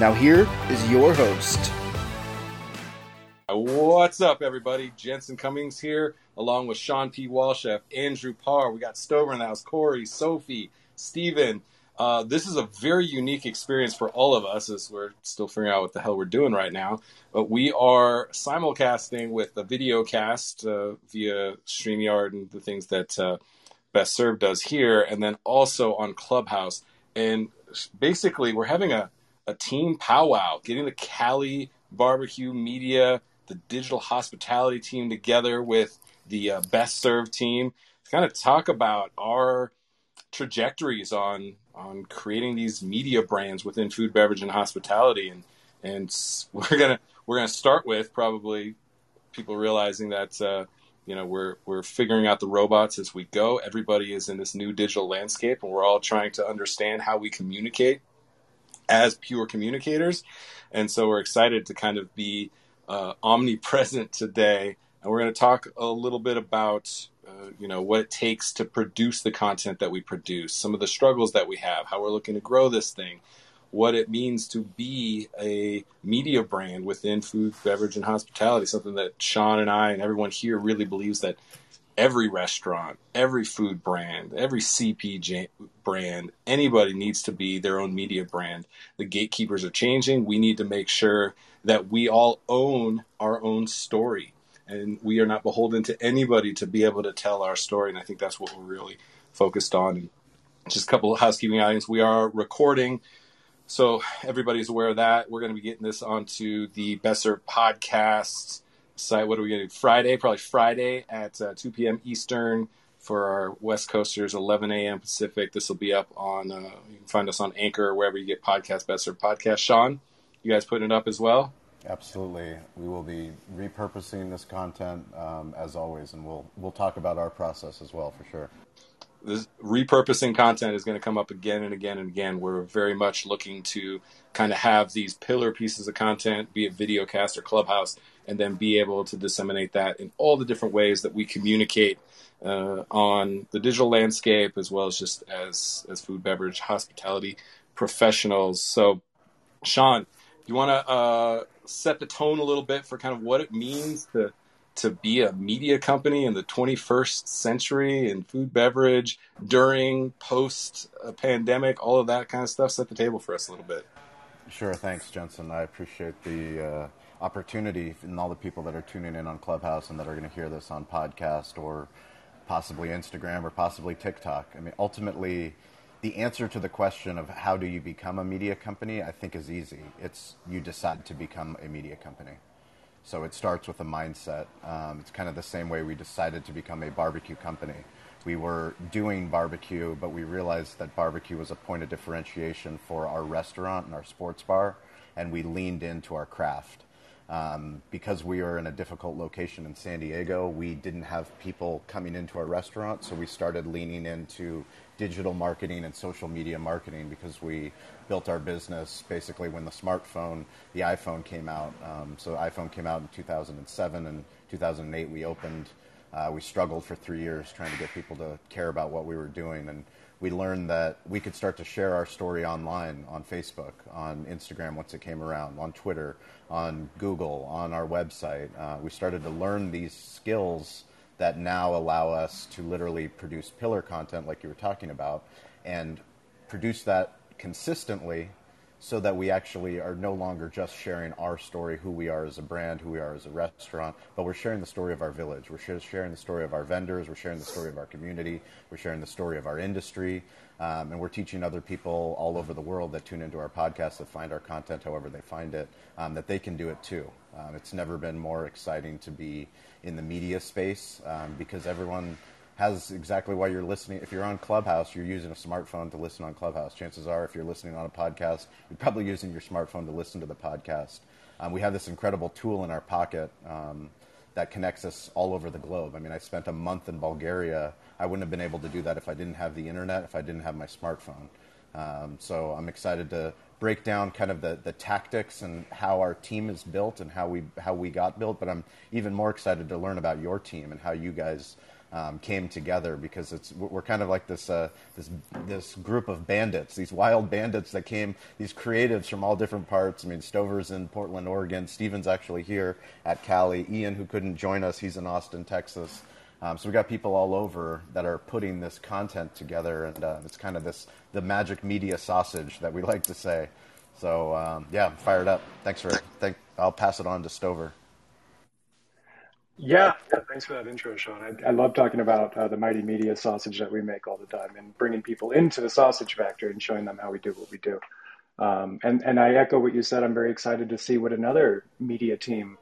Now, here is your host. What's up, everybody? Jensen Cummings here, along with Sean P. Walchef, Andrew Parr. We got Stover in the house, Corey, Sophie, Steven. Uh, this is a very unique experience for all of us as we're still figuring out what the hell we're doing right now. But we are simulcasting with a video cast uh, via StreamYard and the things that uh, Best Served does here, and then also on Clubhouse. And basically, we're having a a team powwow, getting the Cali barbecue media, the digital hospitality team together with the uh, best served team to kind of talk about our trajectories on on creating these media brands within food, beverage, and hospitality. And and we're gonna we're gonna start with probably people realizing that uh, you know we're we're figuring out the robots as we go. Everybody is in this new digital landscape, and we're all trying to understand how we communicate as pure communicators. And so we're excited to kind of be uh, omnipresent today. And we're going to talk a little bit about, uh, you know, what it takes to produce the content that we produce, some of the struggles that we have, how we're looking to grow this thing, what it means to be a media brand within food, beverage, and hospitality, something that Sean and I and everyone here really believes that every restaurant, every food brand, every CPG brand, anybody needs to be their own media brand. The gatekeepers are changing. We need to make sure that we all own our own story and we are not beholden to anybody to be able to tell our story. And I think that's what we're really focused on. Just a couple of housekeeping items. We are recording. So everybody's aware of that. We're going to be getting this onto the Best Served podcast site. What are we going to do? Friday, probably Friday at uh, 2 p.m. Eastern for our West Coasters, 11 a.m. Pacific. This will be up on, uh, you can find us on Anchor or wherever you get podcast, Best Served Podcast. Sean, you guys putting it up as well? Absolutely. We will be repurposing this content um, as always, and we'll, we'll talk about our process as well for sure this repurposing content is going to come up again and again and again. We're very much looking to kind of have these pillar pieces of content, be it videocast or clubhouse, and then be able to disseminate that in all the different ways that we communicate uh, on the digital landscape, as well as just as as food, beverage, hospitality professionals. So, Sean, you want to uh, set the tone a little bit for kind of what it means to to be a media company in the 21st century in food beverage during post pandemic all of that kind of stuff? Set the table for us a little bit. Sure. Thanks jensen. I appreciate the uh, opportunity and all the people that are tuning in on clubhouse and that are going to hear this on podcast or possibly instagram or possibly tiktok i mean ultimately the answer to the question of how do you become a media company i think is easy it's you decide to become a media company so it starts with a mindset. Um, it's kind of the same way we decided to become a barbecue company. We were doing barbecue, but we realized that barbecue was a point of differentiation for our restaurant and our sports bar, and we leaned into our craft. Um, because we were in a difficult location in San Diego, we didn't have people coming into our restaurant, so we started leaning into digital marketing and social media marketing because we built our business basically when the smartphone, the iPhone came out. Um, so iPhone came out in 2007 and 2008 we opened. Uh, we struggled for three years trying to get people to care about what we were doing and we learned that we could start to share our story online on Facebook, on Instagram once it came around, on Twitter, on Google, on our website. Uh, we started to learn these skills that now allow us to literally produce pillar content like you were talking about and produce that consistently so that we actually are no longer just sharing our story, who we are as a brand, who we are as a restaurant, but we're sharing the story of our village. We're sharing the story of our vendors. We're sharing the story of our community. We're sharing the story of our industry. Um, and we're teaching other people all over the world that tune into our podcast, that find our content however they find it, um, that they can do it too. Um, it's never been more exciting to be in the media space um, because everyone has exactly why you're listening. If you're on Clubhouse, you're using a smartphone to listen on Clubhouse. Chances are, if you're listening on a podcast, you're probably using your smartphone to listen to the podcast. Um, we have this incredible tool in our pocket um, that connects us all over the globe. I mean, I spent a month in Bulgaria. I wouldn't have been able to do that if I didn't have the internet, if I didn't have my smartphone. Um, so I'm excited to break down kind of the, the tactics and how our team is built and how we how we got built. But I'm even more excited to learn about your team and how you guys um, came together because it's we're kind of like this uh, this this group of bandits, these wild bandits that came, these creatives from all different parts. I mean, Stover's in Portland, Oregon. Steven's actually here at Cali. Ian, who couldn't join us, he's in Austin, Texas. Um, so we got people all over that are putting this content together, and uh, it's kind of this the magic media sausage that we like to say. So um, yeah, I'm fired up. Thanks for. Thank, I'll pass it on to Stover. Yeah, thanks for that intro, Sean. I, I love talking about uh, the mighty media sausage that we make all the time and bringing people into the sausage factory and showing them how we do what we do. Um, and, and I echo what you said. I'm very excited to see what another media team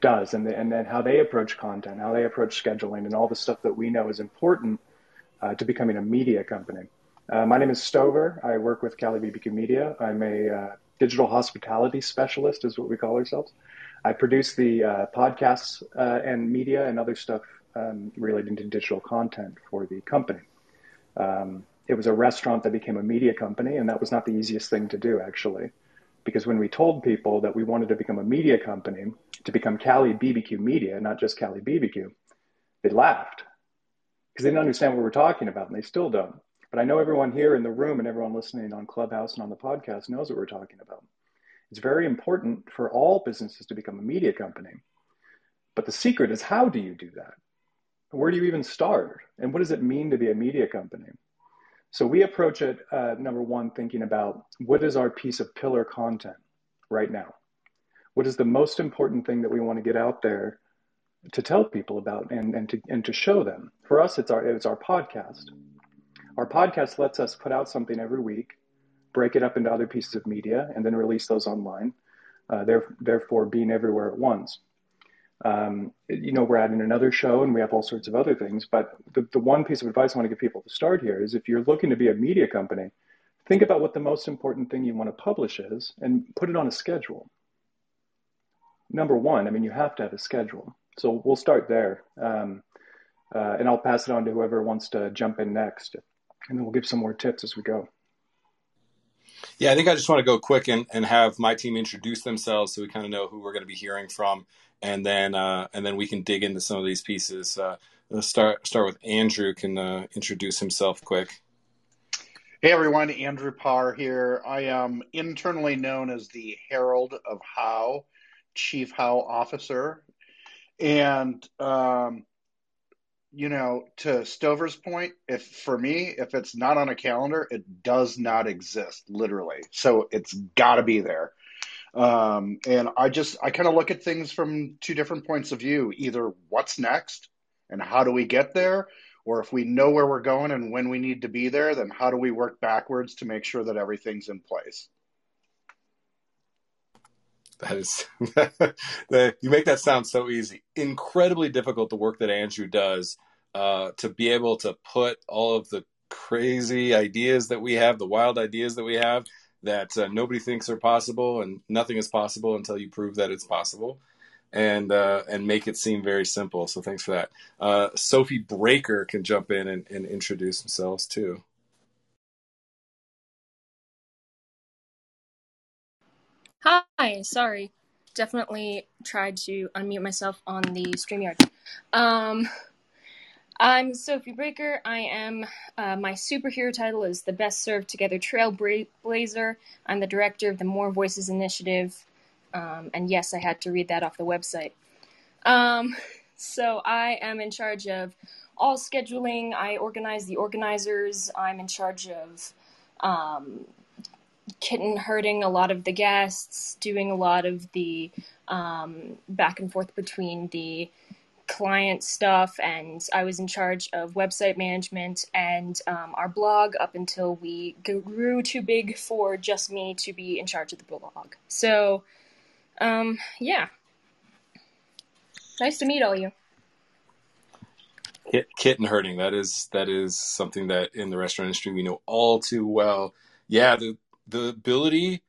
does and, the, and then how they approach content, how they approach scheduling, and all the stuff that we know is important uh, to becoming a media company. Uh, my name is Stover. I work with Cali BBQ Media. I'm a uh, digital hospitality specialist, is what we call ourselves. I produce the uh, podcasts uh, and media and other stuff um, relating to digital content for the company. Um, it was a restaurant that became a media company, and that was not the easiest thing to do, actually. Because when we told people that we wanted to become a media company, to become Cali BBQ Media, not just Cali BBQ, they laughed because they didn't understand what we were talking about, and they still don't. But I know everyone here in the room and everyone listening on Clubhouse and on the podcast knows what we're talking about. It's very important for all businesses to become a media company. But the secret is how do you do that? Where do you even start? And what does it mean to be a media company? So we approach it, uh, number one, thinking about what is our piece of pillar content right now? What is the most important thing that we want to get out there to tell people about and, and, to, and to show them? For us, it's our, it's our podcast. Our podcast lets us put out something every week break it up into other pieces of media, and then release those online. Uh, therefore, being everywhere at once. Um, you know, we're adding another show and we have all sorts of other things. But the, the one piece of advice I want to give people to start here is if you're looking to be a media company, think about what the most important thing you want to publish is and put it on a schedule. Number one, I mean, you have to have a schedule. So we'll start there. Um, uh, and I'll pass it on to whoever wants to jump in next. And then we'll give some more tips as we go. Yeah, I think I just want to go quick and, and have my team introduce themselves so we kind of know who we're going to be hearing from, and then uh, and then we can dig into some of these pieces. Uh, let's start start with Andrew. Can uh, introduce himself quick. Hey everyone, Andrew Parr here. I am internally known as the Herald of How, Chief How Officer, and um, you know, to Stover's point, if for me, if it's not on a calendar, it does not exist, literally. So it's got to be there. Um, and I just, I kind of look at things from two different points of view either what's next and how do we get there? Or if we know where we're going and when we need to be there, then how do we work backwards to make sure that everything's in place? That is, you make that sound so easy. Incredibly difficult the work that Andrew does uh, to be able to put all of the crazy ideas that we have, the wild ideas that we have, that uh, nobody thinks are possible, and nothing is possible until you prove that it's possible, and uh, and make it seem very simple. So thanks for that. Uh, Sophie Breaker can jump in and, and introduce themselves too. Hi, sorry. Definitely tried to unmute myself on the StreamYard. Um, I'm Sophie Breaker. I am, uh, my superhero title is the Best Served Together Trailblazer. I'm the director of the More Voices Initiative. Um, and yes, I had to read that off the website. Um, so I am in charge of all scheduling. I organize the organizers. I'm in charge of um, kitten herding a lot of the guests, doing a lot of the um, back and forth between the client stuff, and I was in charge of website management and um, our blog up until we grew too big for just me to be in charge of the blog. So, um, yeah. Nice to meet all you. Kitten herding. That is that is something that in the restaurant industry we know all too well. Yeah, the the ability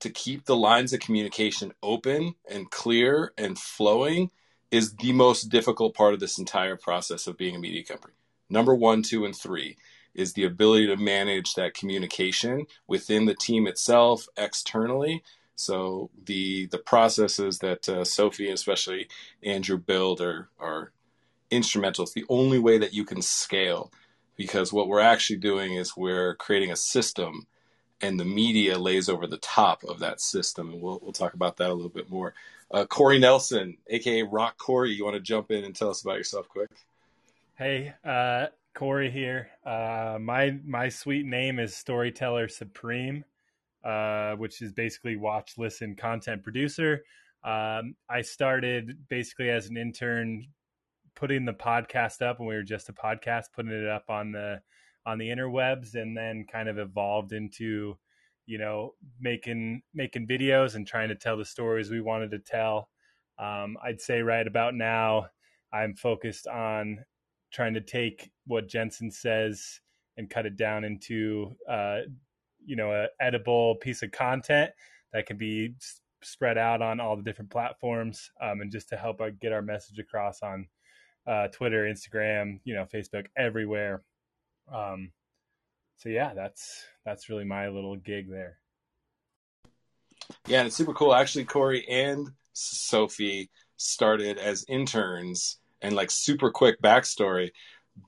to keep the lines of communication open and clear and flowing is the most difficult part of this entire process of being a media company. Number one, two, and three is the ability to manage that communication within the team itself, externally. So the the processes that uh, Sophie, especially Andrew, build are are instrumental. It's the only way that you can scale because what we're actually doing is we're creating a system and the media lays over the top of that system. And we'll, we'll talk about that a little bit more. Uh, Corey Nelson, aka Rock Corey, you want to jump in and tell us about yourself quick? Hey, uh, Corey here. Uh, my my sweet name is Storyteller Supreme, uh, which is basically watch, listen, content producer. Um, I started basically as an intern, putting the podcast up when we were just a podcast, putting it up on the on the interwebs and then kind of evolved into you know making making videos and trying to tell the stories we wanted to tell. Um, i'd say right about now i'm focused on trying to take what jensen says and cut it down into uh, you know a edible piece of content that can be spread out on all the different platforms um, and just to help uh, get our message across on uh, twitter instagram you know facebook everywhere. Um, so yeah, that's that's really my little gig there. Yeah, and it's super cool. Actually, Corey and Sophie started as interns, and like super quick backstory.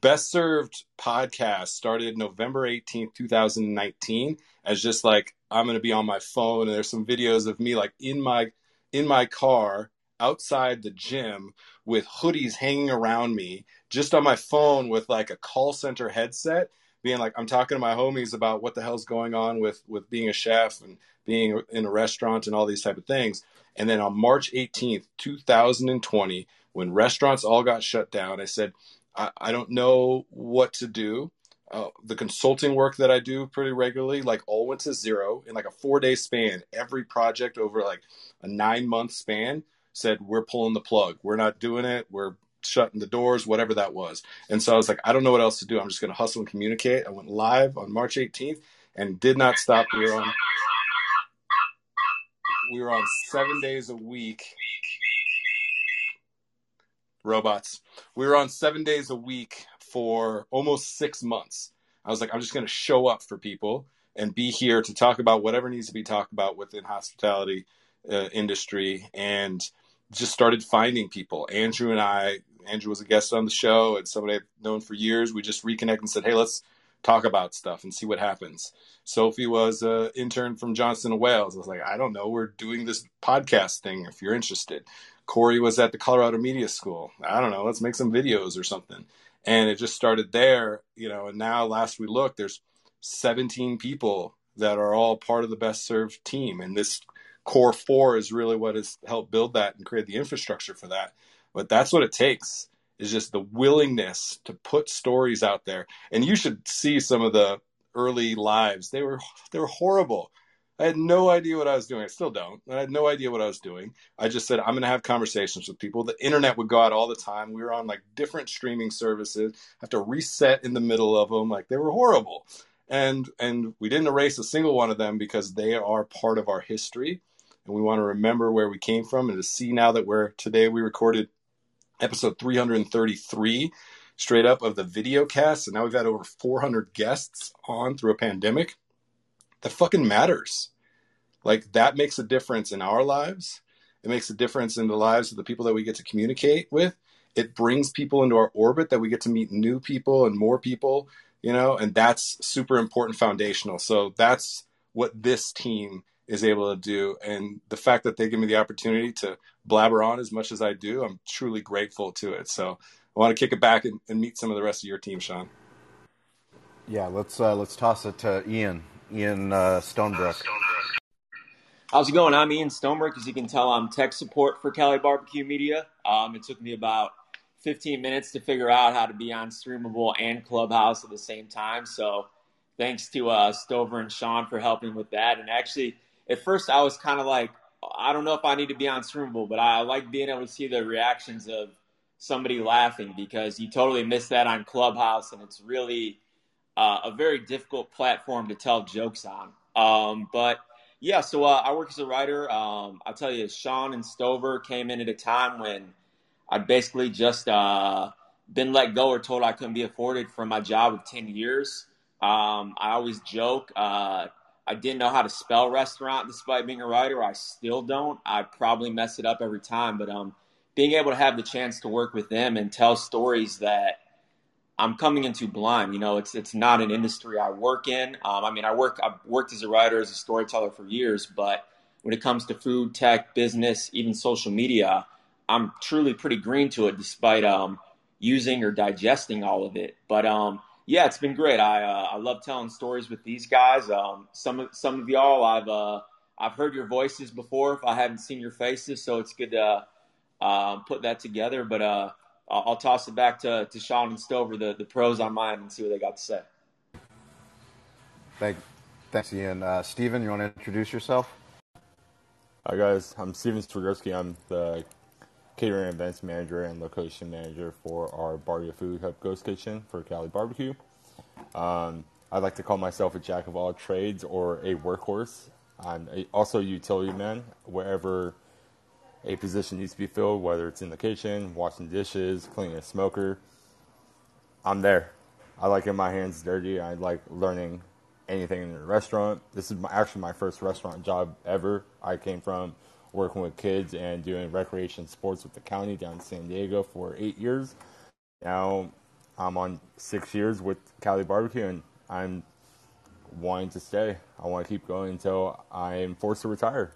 Best Served podcast started November 18th, 2019 as just like I'm going to be on my phone and there's some videos of me like in my in my car outside the gym with hoodies hanging around me just on my phone with like a call center headset being like i'm talking to my homies about what the hell's going on with with being a chef and being in a restaurant and all these type of things and then on march 18th 2020 when restaurants all got shut down i said i, I don't know what to do uh, the consulting work that I do pretty regularly, like all went to zero in like a four day span. Every project over like a nine month span said, We're pulling the plug. We're not doing it. We're shutting the doors, whatever that was. And so I was like, I don't know what else to do. I'm just going to hustle and communicate. I went live on March 18th and did not stop. We were on, we were on seven days a week. Robots. We were on seven days a week for almost six months. I was like, I'm just going to show up for people and be here to talk about whatever needs to be talked about within hospitality uh, industry and just started finding people. Andrew and I, Andrew was a guest on the show and somebody I've known for years. We just reconnected and said, hey, let's talk about stuff and see what happens. Sophie was an intern from Johnson & Wales. I was like, I don't know. We're doing this podcast thing if you're interested. Corey was at the Colorado Media School. I don't know. Let's make some videos or something. And it just started there, you know, and now last we looked, there's 17 people that are all part of the best served team. And this core four is really what has helped build that and create the infrastructure for that. But that's what it takes is just the willingness to put stories out there. And you should see some of the early lives. They were they were horrible. I had no idea what I was doing. I still don't. I had no idea what I was doing. I just said I'm going to have conversations with people. The internet would go out all the time. We were on like different streaming services. Have to reset in the middle of them. Like they were horrible. And and we didn't erase a single one of them because they are part of our history and we want to remember where we came from and to see now that we're today we recorded episode 333 straight up of the video cast. And now we've had over 400 guests on through a pandemic. That fucking matters. Like that makes a difference in our lives. It makes a difference in the lives of the people that we get to communicate with. It brings people into our orbit that we get to meet new people and more people you know and that's super important foundational. So that's what this team is able to do. And the fact that they give me the opportunity to blabber on as much as I do, I'm truly grateful to it. So I want to kick it back and, and meet some of the rest of your team, Sean. Yeah, let's uh, let's toss it to Ian. Ian uh, Stonebrook. How's it going? I'm Ian Stonebrook. As you can tell, I'm tech support for Cali Barbecue Media. Um, it took me about 15 minutes to figure out how to be on Streamable and Clubhouse at the same time. So thanks to uh, Stover and Sean for helping with that. And actually, at first I was kind of like, I don't know if I need to be on Streamable, but I like being able to see the reactions of somebody laughing because you totally miss that on Clubhouse, and it's really uh, a very difficult platform to tell jokes on. Um, but yeah, so uh, I work as a writer. Um, I'll tell you, Sean and Stover came in at a time when I'd basically just uh, been let go or told I couldn't be afforded from my job of 10 years. Um, I always joke. Uh, I didn't know how to spell restaurant despite being a writer. I still don't. I probably mess it up every time, but um, being able to have the chance to work with them and tell stories that I'm coming into blind. You know, it's it's not an industry I work in. Um, I mean, I work I've worked as a writer, as a storyteller for years, but when it comes to food, tech, business, even social media, I'm truly pretty green to it, despite um, using or digesting all of it. But um, yeah, it's been great. I uh, I love telling stories with these guys. Um, some of some of y'all I've uh, I've heard your voices before if I haven't seen your faces, so it's good to uh, put that together. But uh, I'll, I'll, toss it back to, to Sean and Stover, the, the pros on mine, and see what they got to say. Thank, thanks, Ian. Uh, Steven, you want to introduce yourself? Hi, guys. I'm Steven Strugurski. I'm the catering events manager and location manager for our Barrio Food Hub Ghost Kitchen for Cali Barbecue. Um, I like to call myself a jack of all trades or a workhorse. I'm a, also a utility man wherever – a position needs to be filled, whether it's in the kitchen, washing dishes, cleaning a smoker, I'm there. I like getting my hands dirty. I like learning anything in a restaurant. This is my, actually my first restaurant job ever. I came from working with kids and doing recreation sports with the county down in San Diego for eight years. Now I'm on six years with Cali Barbecue, and I'm wanting to stay. I want to keep going until I'm forced to retire.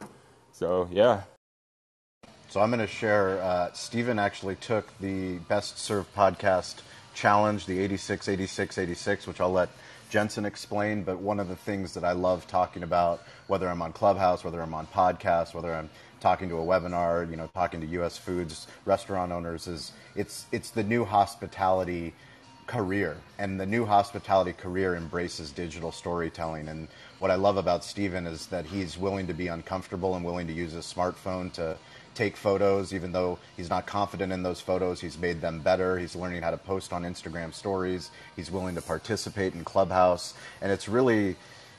So yeah, so I'm going to share. Uh, Stephen actually took the Best Served podcast challenge, the 86, 86, 86, which I'll let Jensen explained, But one of the things that I love talking about, whether I'm on Clubhouse, whether I'm on podcasts, whether I'm talking to a webinar, you know, talking to U.S. Foods restaurant owners, is it's it's the new hospitality career, and the new hospitality career embraces digital storytelling. And what I love about Stephen is that he's willing to be uncomfortable and willing to use his smartphone to take photos, even though he's not confident in those photos. He's made them better. He's learning how to post on Instagram stories. He's willing to participate in Clubhouse. And it's really,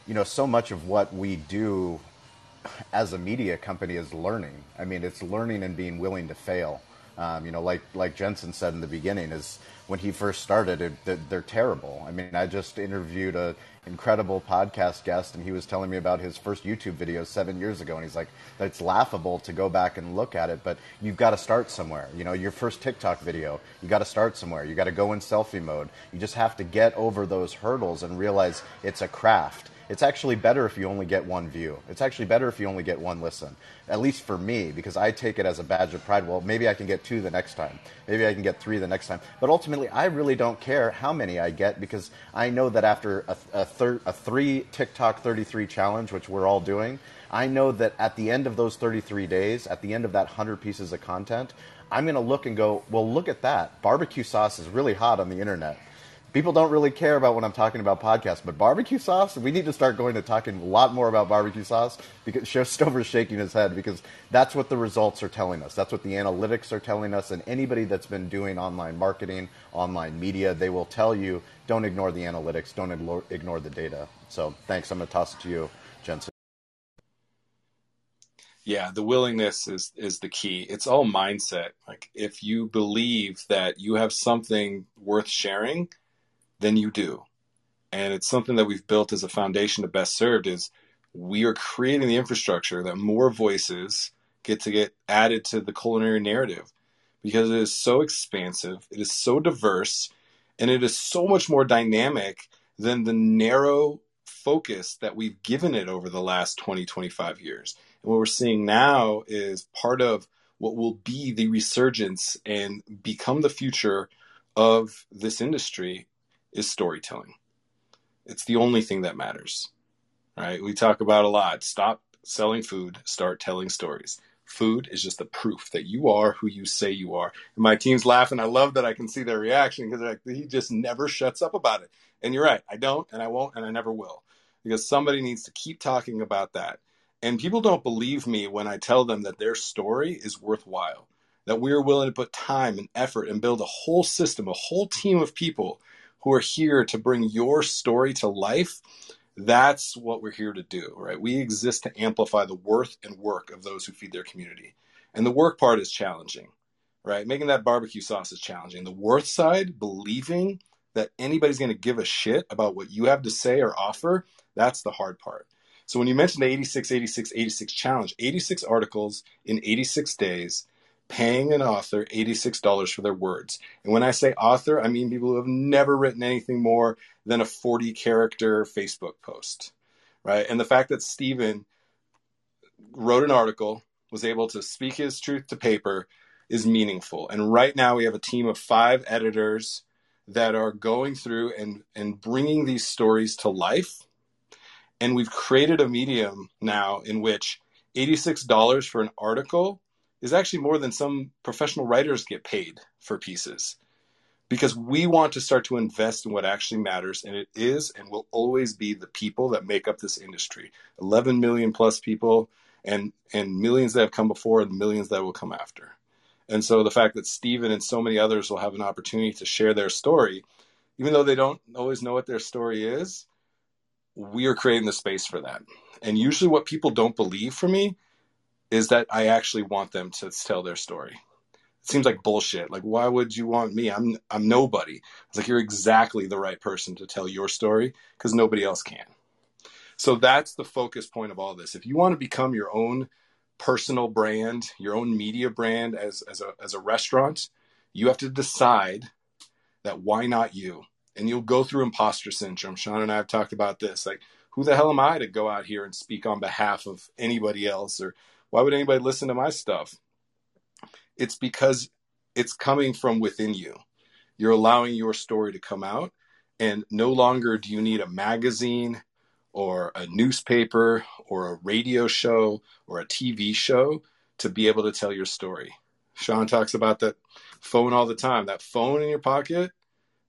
you know, so much of what we do as a media company is learning. I mean, it's learning and being willing to fail. Um, you know, like like Jensen said in the beginning, is when he first started, it, they're terrible. I mean, I just interviewed a incredible podcast guest, and he was telling me about his first YouTube video seven years ago, and he's like, "That's laughable to go back and look at it, but you've got to start somewhere. You know, your first TikTok video, you got to start somewhere. You got to go in selfie mode. You just have to get over those hurdles and realize it's a craft." It's actually better if you only get one view. It's actually better if you only get one listen. At least for me, because I take it as a badge of pride. Well, maybe I can get two the next time. Maybe I can get three the next time. But ultimately, I really don't care how many I get because I know that after a, a, thir- a three TikTok 33 challenge, which we're all doing, I know that at the end of those 33 days, at the end of that 100 pieces of content, I'm going to look and go, well, look at that. Barbecue sauce is really hot on the internet people don't really care about when I'm talking about podcasts, but barbecue sauce, we need to start going to talking a lot more about barbecue sauce because Stover's shaking his head because that's what the results are telling us. That's what the analytics are telling us. And anybody that's been doing online marketing, online media, they will tell you don't ignore the analytics, don't ignore the data. So thanks. I'm going to toss it to you, Jensen. Yeah, the willingness is is the key. It's all mindset. Like if you believe that you have something worth sharing, then you do. And it's something that we've built as a foundation to best served is we are creating the infrastructure that more voices get to get added to the culinary narrative because it is so expansive, it is so diverse, and it is so much more dynamic than the narrow focus that we've given it over the last 20, 25 years. And what we're seeing now is part of what will be the resurgence and become the future of this industry is storytelling. It's the only thing that matters. Right? We talk about a lot. Stop selling food, start telling stories. Food is just the proof that you are who you say you are. And my team's laughing. I love that I can see their reaction because like, he just never shuts up about it. And you're right. I don't, and I won't, and I never will. Because somebody needs to keep talking about that. And people don't believe me when I tell them that their story is worthwhile. that we're willing to put time and effort and build a whole system, a whole team of people who are here to bring your story to life, that's what we're here to do, right? We exist to amplify the worth and work of those who feed their community. And the work part is challenging, right? Making that barbecue sauce is challenging. The worth side, believing that anybody's going to give a shit about what you have to say or offer, that's the hard part. So when you mentioned the 86, 86, 86 challenge, 86 articles in 86 days, paying an author $86 for their words. And when I say author, I mean people who have never written anything more than a 40 character Facebook post, right? And the fact that Stephen wrote an article, was able to speak his truth to paper is meaningful. And right now we have a team of five editors that are going through and, and bringing these stories to life and we've created a medium now in which $86 for an article is actually more than some professional writers get paid for pieces. Because we want to start to invest in what actually matters and it is and will always be the people that make up this industry. 11 million plus people and and millions that have come before and millions that will come after. And so the fact that stephen and so many others will have an opportunity to share their story even though they don't always know what their story is we are creating the space for that. And usually, what people don't believe for me is that I actually want them to tell their story. It seems like bullshit. Like, why would you want me? I'm I'm nobody. It's like you're exactly the right person to tell your story because nobody else can. So that's the focus point of all this. If you want to become your own personal brand, your own media brand as as a as a restaurant, you have to decide that why not you? and you'll go through imposter syndrome. Sean and I have talked about this. Like, who the hell am I to go out here and speak on behalf of anybody else? Or why would anybody listen to my stuff? It's because it's coming from within you. You're allowing your story to come out, and no longer do you need a magazine or a newspaper or a radio show or a TV show to be able to tell your story. Sean talks about that phone all the time. That phone in your pocket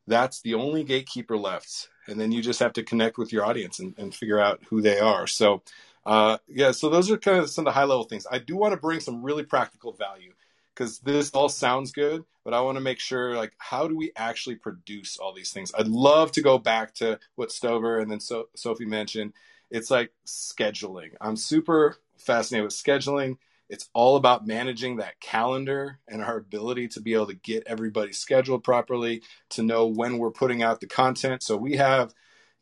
that's the only gatekeeper left. And then you just have to connect with your audience and, and figure out who they are. So, uh, yeah, so those are kind of some of the high level things. I do want to bring some really practical value because this all sounds good, but I want to make sure like how do we actually produce all these things? I'd love to go back to what Stover and then so- Sophie mentioned. It's like scheduling. I'm super fascinated with scheduling it's all about managing that calendar and our ability to be able to get everybody scheduled properly, to know when we're putting out the content. So we have,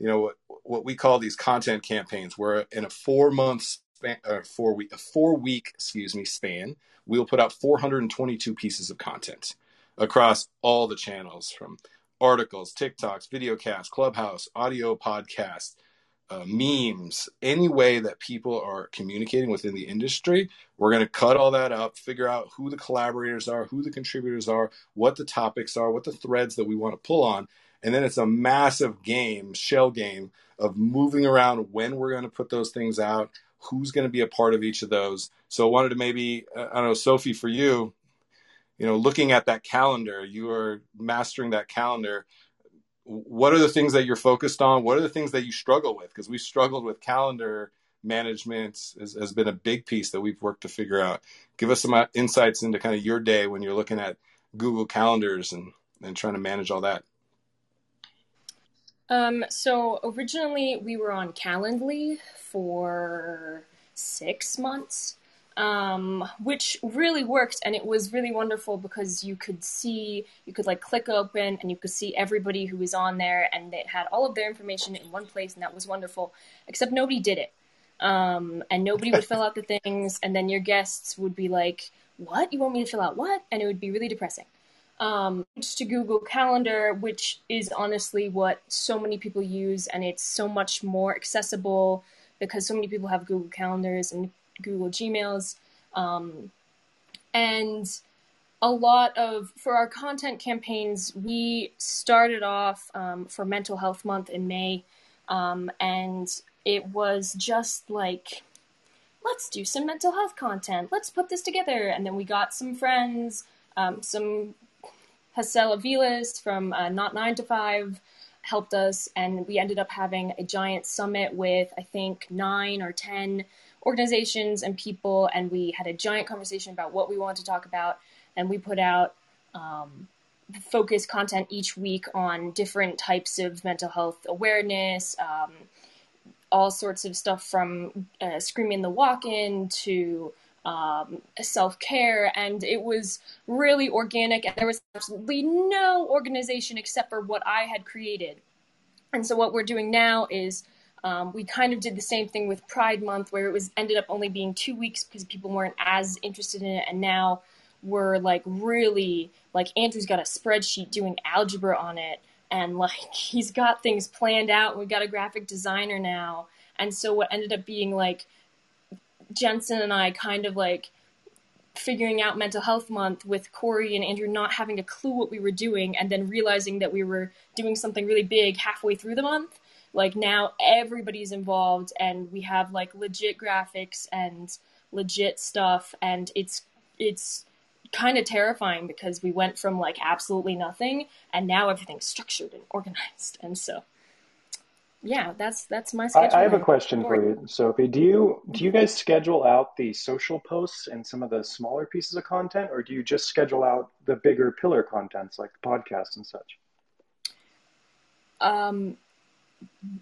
you know, what, what we call these content campaigns, where in a four month span, or four week, a four week, excuse me, span, we'll put out 422 pieces of content across all the channels from articles, TikToks, video casts, Clubhouse, audio podcasts, uh, memes, any way that people are communicating within the industry, we're going to cut all that up, figure out who the collaborators are, who the contributors are, what the topics are, what the threads that we want to pull on. And then it's a massive game, shell game of moving around when we're going to put those things out, who's going to be a part of each of those. So I wanted to maybe, I don't know, Sophie, for you, you know, looking at that calendar, you are mastering that calendar what are the things that you're focused on? What are the things that you struggle with? Because we struggled with calendar management has, has, been a big piece that we've worked to figure out. Give us some uh, insights into kind of your day when you're looking at Google calendars and, and trying to manage all that. Um, so originally we were on Calendly for six months um, which really worked and it was really wonderful because you could see you could like click open and you could see everybody who was on there and it had all of their information in one place and that was wonderful except nobody did it. Um, and nobody would fill out the things and then your guests would be like what? You want me to fill out what? And it would be really depressing um, to google calendar which is honestly what so many people use and it's so much more accessible because so many people have google calendars and Google Gmails. Um, and a lot of, for our content campaigns, we started off um, for Mental Health Month in May. Um, and it was just like, let's do some mental health content. Let's put this together. And then we got some friends, um, some Hassel Aviles from uh, Not 9 to 5 helped us. And we ended up having a giant summit with, I think, nine or 10 organizations and people, and we had a giant conversation about what we wanted to talk about. and we put out um, focus content each week on different types of mental health awareness, um, all sorts of stuff from uh, screaming the walk-in to um, self care, and it was really organic. And there was absolutely no organization except for what I had created. And so, what we're doing now is um, we kind of did the same thing with Pride Month, where it was ended up only being two weeks because people weren't as interested in it, and now we're like really like Andrew's got a spreadsheet doing algebra on it, and like he's got things planned out. We've got a graphic designer now, and so what ended up being like Jensen and I kind of like figuring out mental health month with Corey and Andrew not having a clue what we were doing and then realizing that we were doing something really big halfway through the month. Like now everybody's involved and we have like legit graphics and legit stuff and it's it's kind of terrifying because we went from like absolutely nothing and now everything's structured and organized and so yeah, that's that's my schedule. I, I have a question for you, Sophie. Do you do you guys schedule out the social posts and some of the smaller pieces of content, or do you just schedule out the bigger pillar contents like the podcast and such? Um,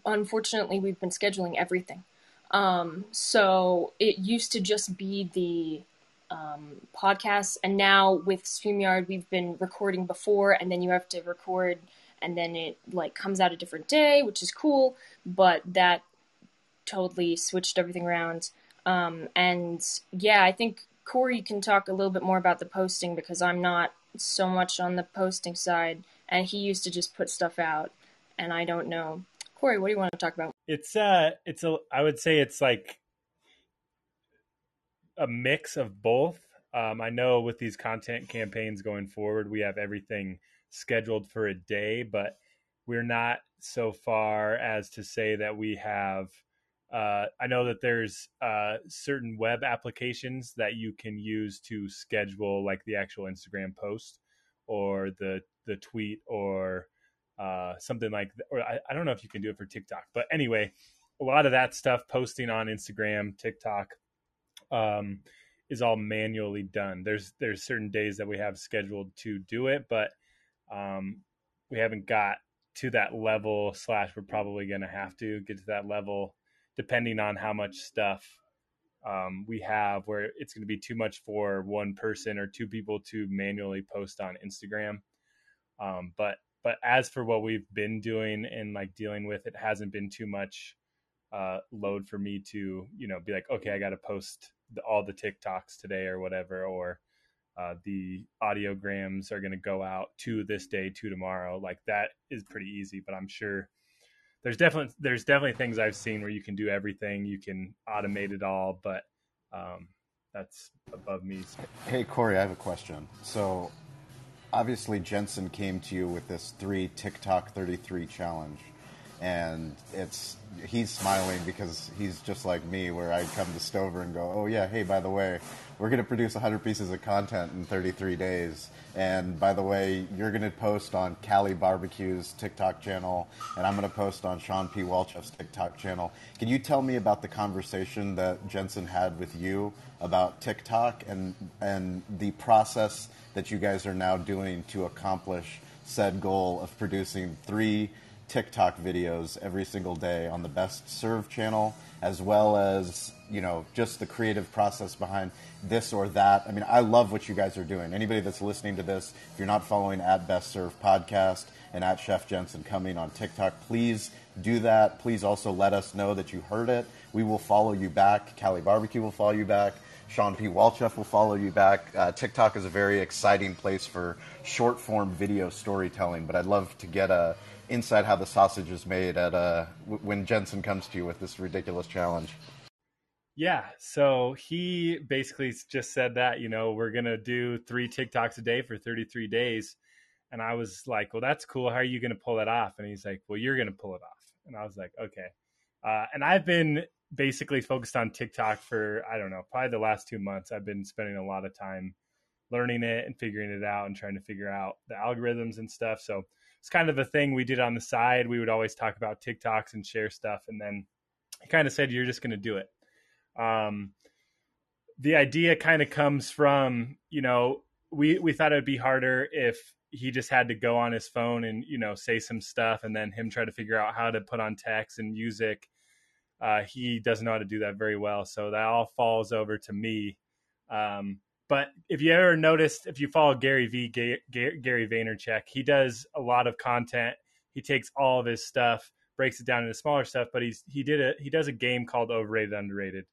unfortunately, we've been scheduling everything. Um, so it used to just be the um, podcasts, and now with Streamyard, we've been recording before, and then you have to record and then it like comes out a different day, which is cool. But that totally switched everything around. Um, and yeah, I think Corey can talk a little bit more about the posting because I'm not so much on the posting side, and he used to just put stuff out, and I don't know. Corey, what do you want to talk about? It's uh, it's a. I would say it's like a mix of both. Um, I know with these content campaigns going forward, we have everything scheduled for a day, but we're not so far as to say that we have. Uh, I know that there's uh, certain web applications that you can use to schedule, like the actual Instagram post or the the tweet or uh, something like. That. Or I, I don't know if you can do it for TikTok, but anyway, a lot of that stuff posting on Instagram, TikTok, um, is all manually done. There's there's certain days that we have scheduled to do it, but um, we haven't got to that level. Slash, we're probably going to have to get to that level, depending on how much stuff um, we have. Where it's going to be too much for one person or two people to manually post on Instagram. Um, but but as for what we've been doing and like dealing with, it hasn't been too much uh, load for me to you know be like, okay, I got to post all the TikToks today or whatever, or uh, the audiograms are going to go out to this day to tomorrow. Like that is pretty easy but i'm sure there's definitely there's definitely things i've seen where you can do everything. You can automate it all but um, that's above me. Hey corey i have a question. So obviously jensen came to you with this three tiktok 33 challenge and it's he's smiling because he's just like me where i come to stover and go oh yeah hey by the way we're going to produce 100 pieces of content in 33 days. And by the way, you're going to post on Cali Barbecue's TikTok channel, and I'm going to post on Sean P. Walchef's TikTok channel. Can you tell me about the conversation that Jensen had with you about TikTok and and the process that you guys are now doing to accomplish said goal of producing three TikTok videos every single day on the Best Serve channel, as well as you know just the creative process behind this or that. I mean, I love what you guys are doing. Anybody that's listening to this, if you're not following at Best Serve Podcast and at Chef Jensen Cummings on TikTok, please do that. Please also let us know that you heard it. We will follow you back. Cali Barbecue will follow you back. Sean P. Walchef will follow you back. Uh, TikTok is a very exciting place for short form video storytelling, but I'd love to get a inside how the sausage is made at uh, w- when Jensen comes to you with this ridiculous challenge. Yeah, so he basically just said that, you know, we're to do 3 TikToks a day for 33 days. And I was like, "Well, that's cool. How are you to pull it off?" And he's like, "Well, you're to pull it off." And I was like, "Okay." Uh, and I've been basically focused on TikTok for I don't know, probably the last two months. I've been spending a lot of time learning it and figuring it out and trying to figure out the algorithms and stuff. So it's kind of a thing we did on the side. We would always talk about TikToks and share stuff. And then he kind of said, You're just going to do it. Um, the idea kind of comes from, you know, we we thought it would be harder if he just had to go on his phone and you know say some stuff and then him try to figure out how to put on text and music uh, he doesn't know how to do that very well so that all falls over to me um, but if you ever noticed if you follow gary v gary vaynerchuk he does a lot of content. He takes all of his stuff breaks it down into smaller stuff but he's he did a he does a game called overrated underrated.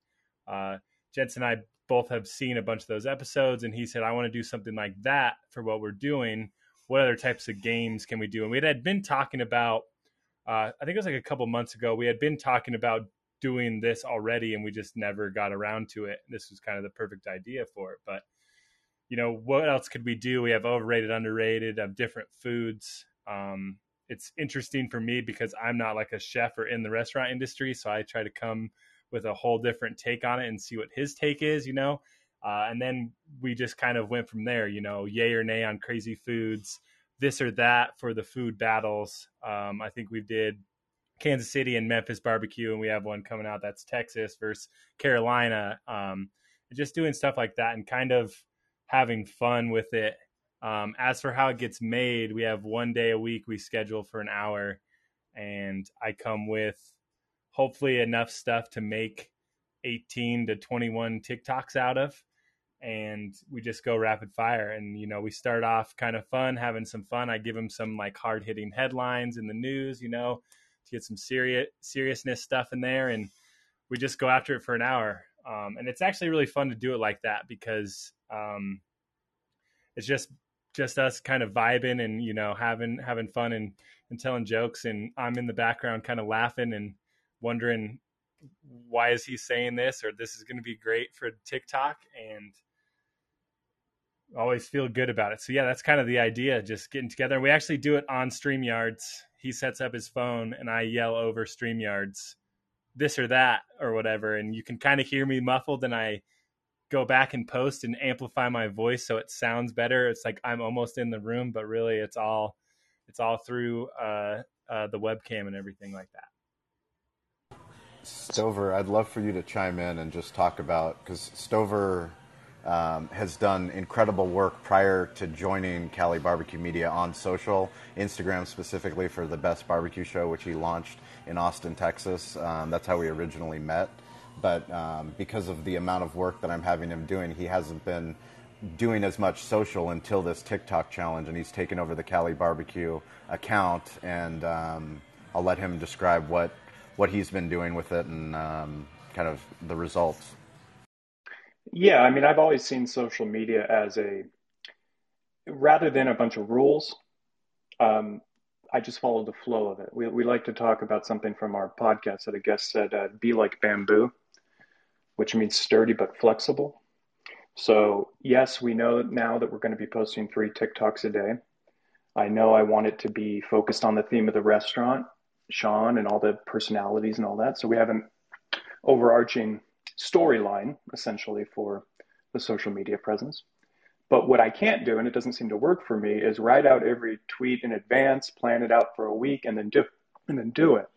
Uh, jensen and i both have seen a bunch of those episodes and he said i want to do something like that for what we're doing. What other types of games can we do? And we had been talking about uh, i think it was like a couple months ago we had been talking about doing this already and we just never got around to it this was kind of the perfect idea for it but you know what else could we do we have overrated underrated of different foods um, it's interesting for me because i'm not like a chef or in the restaurant industry so i try to come with a whole different take on it and see what his take is, you know. Uh, and then we just kind of went from there, you know, yay or nay on crazy foods, this or that for the food battles. Um, I think we did Kansas City and Memphis barbecue, and we have one coming out that's Texas versus Carolina. Um, just doing stuff like that and kind of having fun with it. Um, as for how it gets made, we have one day a week we schedule for an hour, and I come with hopefully enough stuff to make 18 to 21 TikToks out of. And we just go rapid fire. And, you know, we start off kind of fun, having some fun. I give him some like hard hitting headlines in the news, you know, to get some serious seriousness stuff in there. And we just go after it for an hour. Um, and it's actually really fun to do it like that because um, it's just just us kind of vibing and you know having having fun and, and telling jokes and I'm in the background kind of laughing and wondering why is he saying this or this is going to be great for TikTok and always feel good about it. So yeah, that's kind of the idea, just getting together. And we actually do it on StreamYards. He sets up his phone and I yell over StreamYards this or that or whatever and you can kind of hear me muffled and I go back and post and amplify my voice so it sounds better. It's like I'm almost in the room, but really it's all it's all through uh, uh, the webcam and everything like that. Stover, I'd love for you to chime in and just talk about because Stover um, has done incredible work prior to joining Cali Barbecue Media on social, Instagram specifically for the Best Barbecue Show, which he launched in Austin, Texas. Um, that's how we originally met. But um, because of the amount of work that I'm having him doing, he hasn't been doing as much social until this TikTok challenge, and he's taken over the Cali Barbecue account. And um, I'll let him describe what what he's been doing with it and um, kind of the results. Yeah, I mean, I've always seen social media as a rather than a bunch of rules. Um, I just follow the flow of it. We, we like to talk about something from our podcast that a guest said, uh, be like bamboo, which means sturdy but flexible. So, yes, we know now that we're going to be posting three TikToks a day. I know I want it to be focused on the theme of the restaurant Shawn and all the personalities and all that. So we have an overarching storyline essentially for the social media presence. But what I can't do, and it doesn't seem to work for me, is write out every tweet in advance, plan it out for a week, and then do and then do it.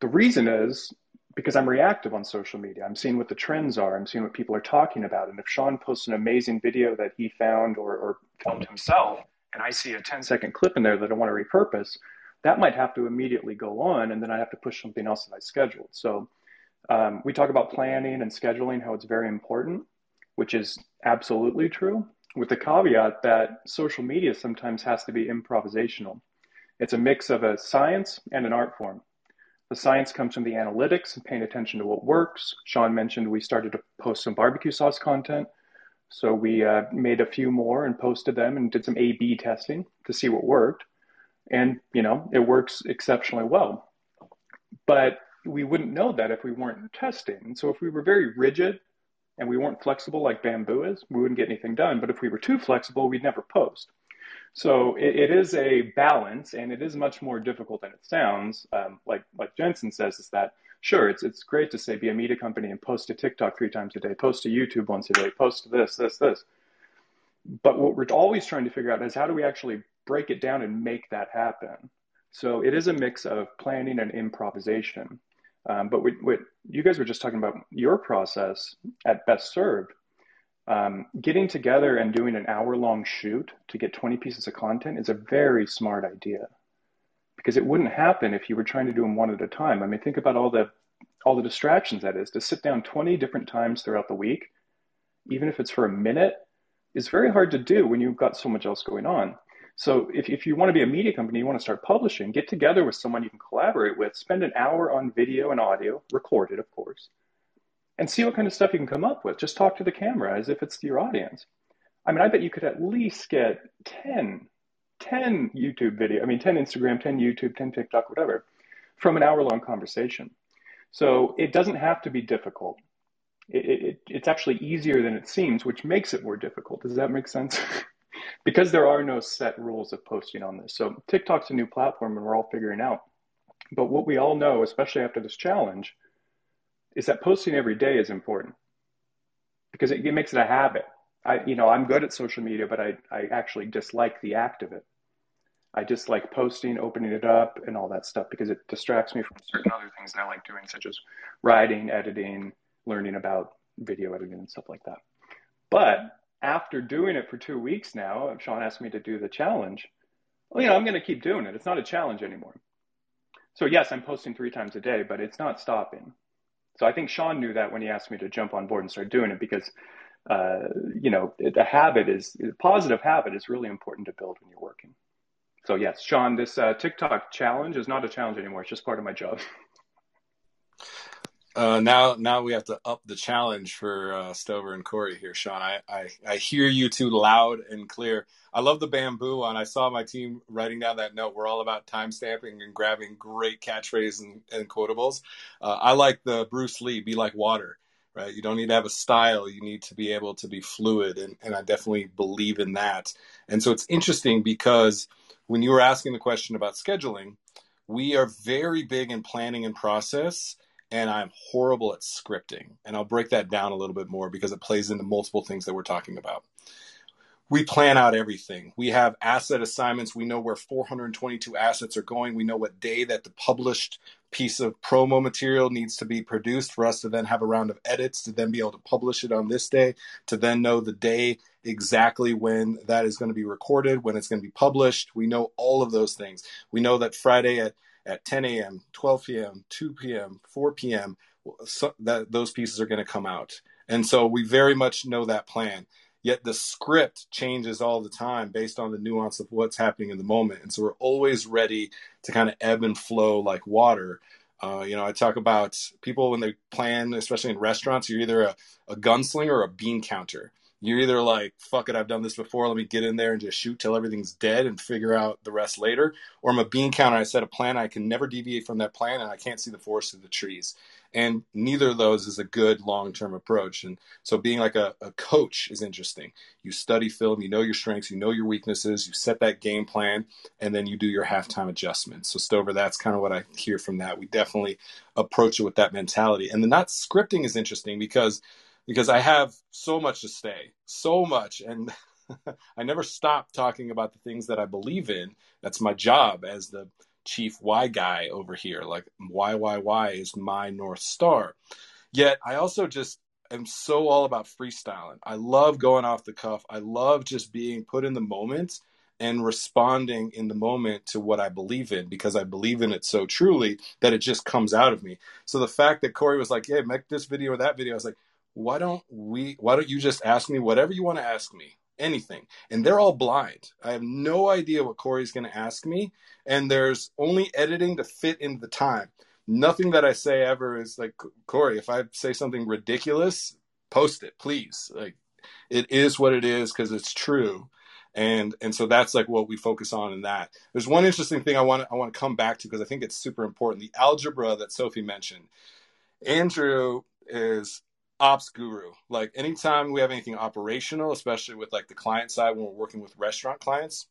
The reason is because I'm reactive on social media. I'm seeing what the trends are. I'm seeing what people are talking about. And if Shawn posts an amazing video that he found or, or filmed himself, and I see a 10 second clip in there that I want to repurpose, that might have to immediately go on, and then I have to push something else that I scheduled. So um, we talk about planning and scheduling, how it's very important, which is absolutely true, with the caveat that social media sometimes has to be improvisational. It's a mix of a science and an art form. The science comes from the analytics and paying attention to what works. Shawn mentioned we started to post some barbecue sauce content. So we uh, made a few more and posted them and did some A B testing to see what worked and you know it works exceptionally well but we wouldn't know that if we weren't testing. So if we were very rigid and we weren't flexible like bamboo is we wouldn't get anything done. But if we were too flexible we'd never post. So it, it is a balance and it is much more difficult than it sounds. Um, like like jensen says is that sure it's it's great to say be a media company and post to tiktok three times a day post to youtube once a day post to this this this. But what we're always trying to figure out is how do we actually break it down and make that happen. So it is a mix of planning and improvisation. Um, but what you guys were just talking about your process at Best Served. Um, getting together and doing an hour long shoot to get 20 pieces of content is a very smart idea because it wouldn't happen if you were trying to do them one at a time. I mean, think about all the all the distractions that is to sit down 20 different times throughout the week, even if it's for a minute, is very hard to do when you've got so much else going on. So if, if you want to be a media company, you want to start publishing, get together with someone you can collaborate with, spend an hour on video and audio, recorded, of course, and see what kind of stuff you can come up with. Just talk to the camera as if it's your audience. I mean, I bet you could at least get 10, 10 YouTube video, I mean, 10 Instagram, 10 YouTube, 10 TikTok, whatever, from an hour long conversation. So it doesn't have to be difficult. It, it, it's actually easier than it seems, which makes it more difficult. Does that make sense? because there are no set rules of posting on this. So TikTok's a new platform and we're all figuring out. But what we all know, especially after this challenge, is that posting every day is important because it, it makes it a habit. I, you know, I'm good at social media, but I, I actually dislike the act of it. I dislike posting, opening it up, and all that stuff because it distracts me from certain other things that I like doing, such as writing, editing, learning about video editing, and stuff like that. But after doing it for two weeks now, Shawn asked me to do the challenge. Well, you know, I'm going to keep doing it. It's not a challenge anymore. So yes, I'm posting three times a day, but it's not stopping. So I think Shawn knew that when he asked me to jump on board and start doing it because, uh, you know, the habit is a positive habit is really important to build when you're working. So yes, Shawn, this uh, TikTok challenge is not a challenge anymore. It's just part of my job. Uh, now, now we have to up the challenge for uh, Stover and Corey here, Shawn. I, I, I hear you too loud and clear. I love the bamboo one. I saw my team writing down that note. We're all about time stamping and grabbing great catchphrases and, and quotables. Uh, I like the Bruce Lee, be like water, right? You don't need to have a style. You need to be able to be fluid. And, and I definitely believe in that. And so it's interesting because when you were asking the question about scheduling, we are very big in planning and process and I'm horrible at scripting. And I'll break that down a little bit more because it plays into multiple things that we're talking about. We plan out everything. We have asset assignments. We know where 422 assets are going. We know what day that the published piece of promo material needs to be produced for us to then have a round of edits to then be able to publish it on this day, to then know the day exactly when that is going to be recorded, when it's going to be published. We know all of those things. We know that Friday at at 10 a.m., 12 p.m., 2 p.m., 4 p.m., so that those pieces are going to come out. And so we very much know that plan. Yet the script changes all the time based on the nuance of what's happening in the moment. And so we're always ready to kind of ebb and flow like water. Uh, you know, I talk about people when they plan, especially in restaurants, you're either a, a gunslinger or a bean counter. You're either like, fuck it, I've done this before. Let me get in there and just shoot till everything's dead and figure out the rest later. Or I'm a bean counter. I set a plan. I can never deviate from that plan and I can't see the forest through the trees. And neither of those is a good long term approach. And so being like a, a coach is interesting. You study film, you know your strengths, you know your weaknesses, you set that game plan, and then you do your halftime adjustments. So, Stover, that's kind of what I hear from that. We definitely approach it with that mentality. And the not scripting is interesting because because I have so much to say, so much, and I never stop talking about the things that I believe in. That's my job as the chief why guy over here. Like why, why, why is my north star. Yet I also just am so all about freestyling. I love going off the cuff. I love just being put in the moment and responding in the moment to what I believe in because I believe in it so truly that it just comes out of me. So the fact that Corey was like, "Hey, make this video or that video," I was like, why don't we why don't you just ask me whatever you want to ask me anything. And they're all blind. I have no idea what corey's going to ask me and there's only editing to fit into the time. Nothing that i say ever is like corey if i say something ridiculous post it please. Like it is what it is because it's true. And and so that's like what we focus on in that. There's one interesting thing i want i want to come back to because i think it's super important the algebra that sophie mentioned. Andrew is ops guru. Like anytime we have anything operational, especially with like the client side when we're working with restaurant clients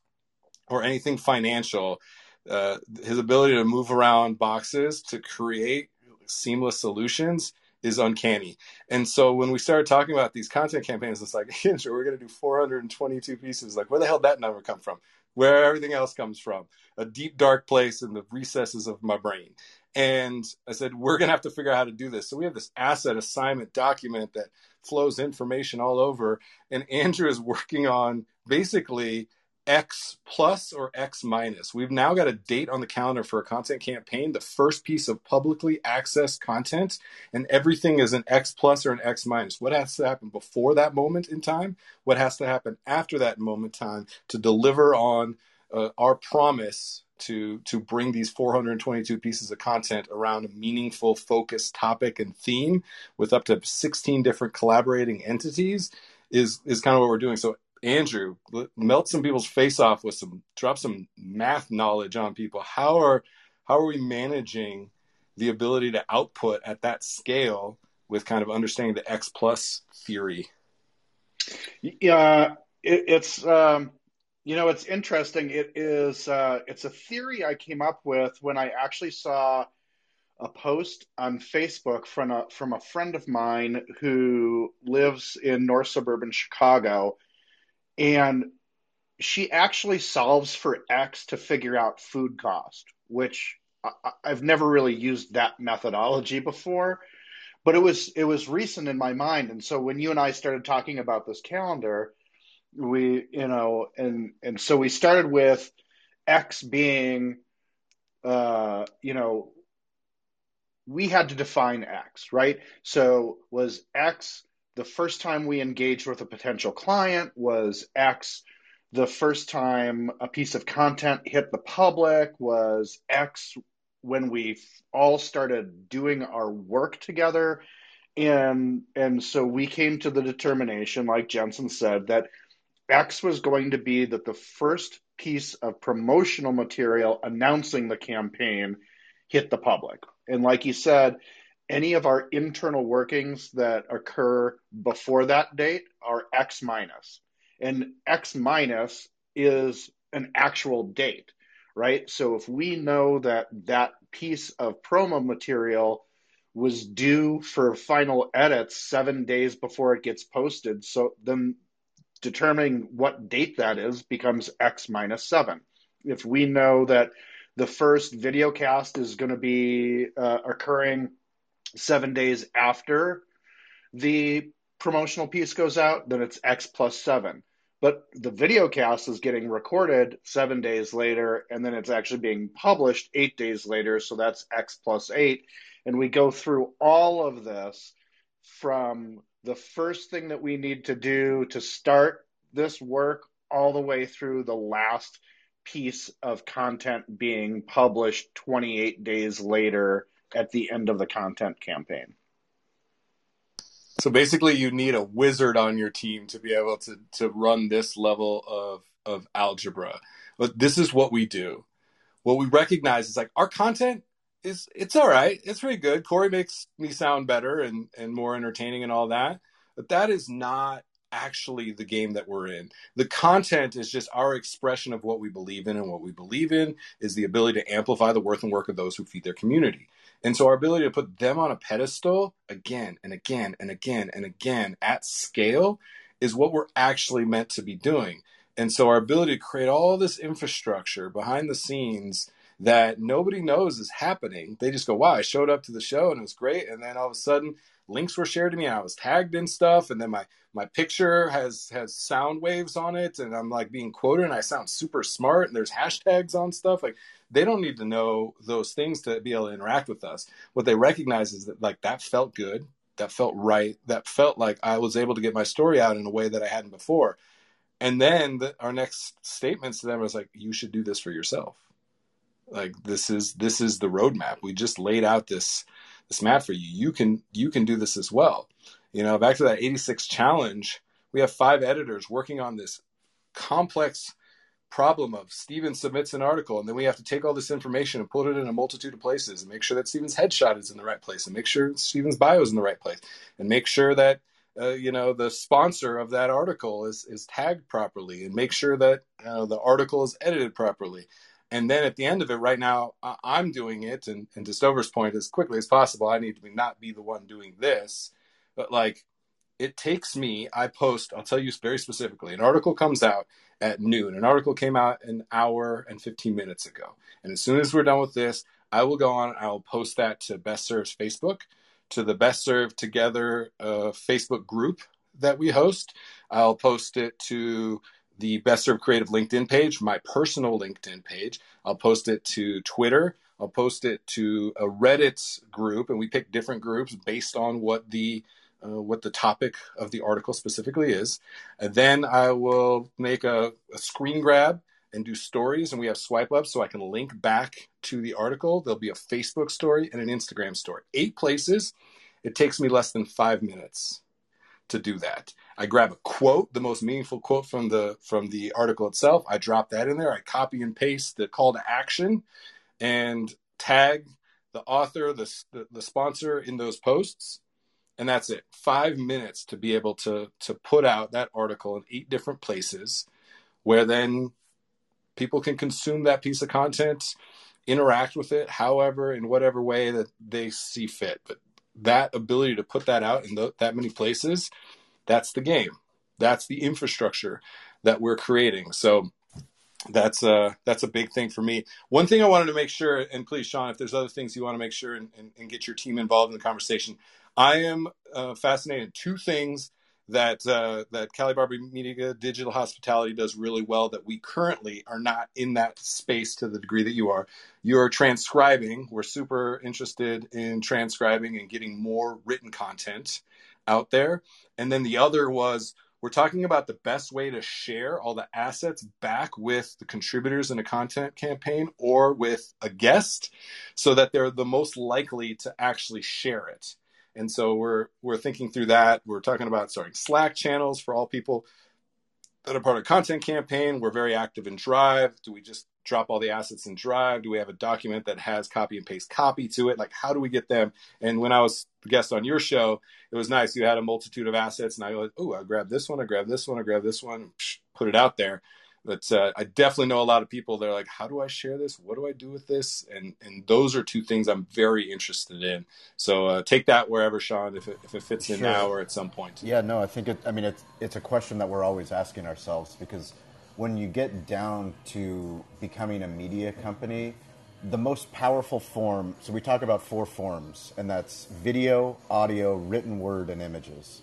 or anything financial, uh, his ability to move around boxes to create seamless solutions is uncanny. And so when we started talking about these content campaigns, it's like, we're going to do 422 pieces. Like, where the hell did that number come from? Where everything else comes from? A deep, dark place in the recesses of my brain. And I said, we're going to have to figure out how to do this. So we have this asset assignment document that flows information all over. And Andrew is working on basically X plus or X minus. We've now got a date on the calendar for a content campaign, the first piece of publicly accessed content, and everything is an X plus or an X minus. What has to happen before that moment in time? What has to happen after that moment in time to deliver on uh, our promise to to bring these 422 pieces of content around a meaningful focused topic and theme with up to 16 different collaborating entities is is kind of what we're doing. So andrew melt some people's face off with some drop some math knowledge on people. How are how are we managing the ability to output at that scale with kind of understanding the x plus theory? Yeah it, it's um you know, it's interesting. It is uh, it's a theory I came up with when I actually saw a post on Facebook from a from a friend of mine who lives in North suburban Chicago, and she actually solves for X to figure out food cost, which I, I've never really used that methodology before, but it was it was recent in my mind. And so when you and I started talking about this calendar, we you know and and so we started with x being uh you know we had to define x right? So was x the first time we engaged with a potential client? Was x the first time a piece of content hit the public? Was x when we all started doing our work together? And and so we came to the determination like jensen said that X was going to be that the first piece of promotional material announcing the campaign hit the public. And like you said, any of our internal workings that occur before that date are X minus. And X minus is an actual date, right? So if we know that that piece of promo material was due for final edits seven days before it gets posted, so then determining what date that is becomes X minus seven. If we know that the first video cast is going to be uh, occurring seven days after the promotional piece goes out, then it's X plus seven. But the video cast is getting recorded seven days later, and then it's actually being published eight days later, so that's X plus eight. And we go through all of this from the first thing that we need to do to start this work all the way through the last piece of content being published 28 days later at the end of the content campaign. So basically, you need a wizard on your team to be able to, to run this level of, of algebra. But this is what we do. What we recognize is like our content is it's all right. It's pretty good. Corey makes me sound better and, and more entertaining and all that. But that is not actually the game that we're in. The content is just our expression of what we believe in, and what we believe in is the ability to amplify the worth and work of those who feed their community. And so our ability to put them on a pedestal again and again and again and again at scale is what we're actually meant to be doing. And so our ability to create all this infrastructure behind the scenes that nobody knows is happening. They just go, wow, I showed up to the show and it was great. And then all of a sudden, links were shared to me I was tagged in stuff. And then my, my picture has, has sound waves on it. And I'm like being quoted and I sound super smart. And there's hashtags on stuff. Like they don't need to know those things to be able to interact with us. What they recognize is that like that felt good. That felt right. That felt like I was able to get my story out in a way that I hadn't before. And then the, our next statements to them was like, you should do this for yourself like this is this is the roadmap. We just laid out this this map for you. You can you can do this as well. You know back to that 86 challenge we have five editors working on this complex problem of Steven submits an article and then we have to take all this information and put it in a multitude of places and make sure that Steven's headshot is in the right place and make sure Steven's bio is in the right place and make sure that uh, you know the sponsor of that article is is tagged properly and make sure that uh, the article is edited properly and then at the end of it, right now, I'm doing it. And, and to Stover's point, as quickly as possible, I need to be, not be the one doing this. But like, it takes me, I post, I'll tell you very specifically, an article comes out at noon. An article came out an hour and 15 minutes ago. And as soon as we're done with this, I will go on, I will post that to Best Served's Facebook, to the Best Serve Together uh, Facebook group that we host. I'll post it to the Best Served Creative LinkedIn page, my personal LinkedIn page. I'll post it to Twitter. I'll post it to a Reddit group, and we pick different groups based on what the uh, what the topic of the article specifically is. And then I will make a, a screen grab and do stories, and we have swipe up so I can link back to the article. There'll be a Facebook story and an Instagram story. Eight places. It takes me less than five minutes to do that. I grab a quote, the most meaningful quote from the from the article itself. I drop that in there. I copy and paste the call to action, and tag the author, the, the, the sponsor in those posts, and that's it. Five minutes to be able to to put out that article in eight different places, where then people can consume that piece of content, interact with it, however, in whatever way that they see fit. But that ability to put that out in the, that many places, that's the game. That's the infrastructure that we're creating. So that's a uh, that's a big thing for me. One thing I wanted to make sure, and please, Shawn, if there's other things you want to make sure and, and, and get your team involved in the conversation, I am uh, fascinated. Two things that uh, that Cali Barbecue Media Digital Hospitality does really well that we currently are not in that space to the degree that you are. You're transcribing. We're super interested in transcribing and getting more written content out there. And then the other was we're talking about the best way to share all the assets back with the contributors in a content campaign or with a guest so that they're the most likely to actually share it. And so we're we're thinking through that. We're talking about starting Slack channels for all people that are part of content campaign. We're very active in Drive. Do we just drop all the assets in Drive? Do we have a document that has copy and paste copy to it? Like, how do we get them? And when I was the guest on your show, it was nice. You had a multitude of assets, and I go, oh, I grab this one, I grab this one, I grab this one, put it out there. But uh, I definitely know a lot of people. They're like, "How do I share this? What do I do with this?" And and those are two things I'm very interested in. So uh, take that wherever, Shawn, if it, if it fits in now or at some point. Yeah, no, I think it. I mean, it's it's a question that we're always asking ourselves because when you get down to becoming a media company, the most powerful form. So we talk about four forms, and that's video, audio, written word, and images.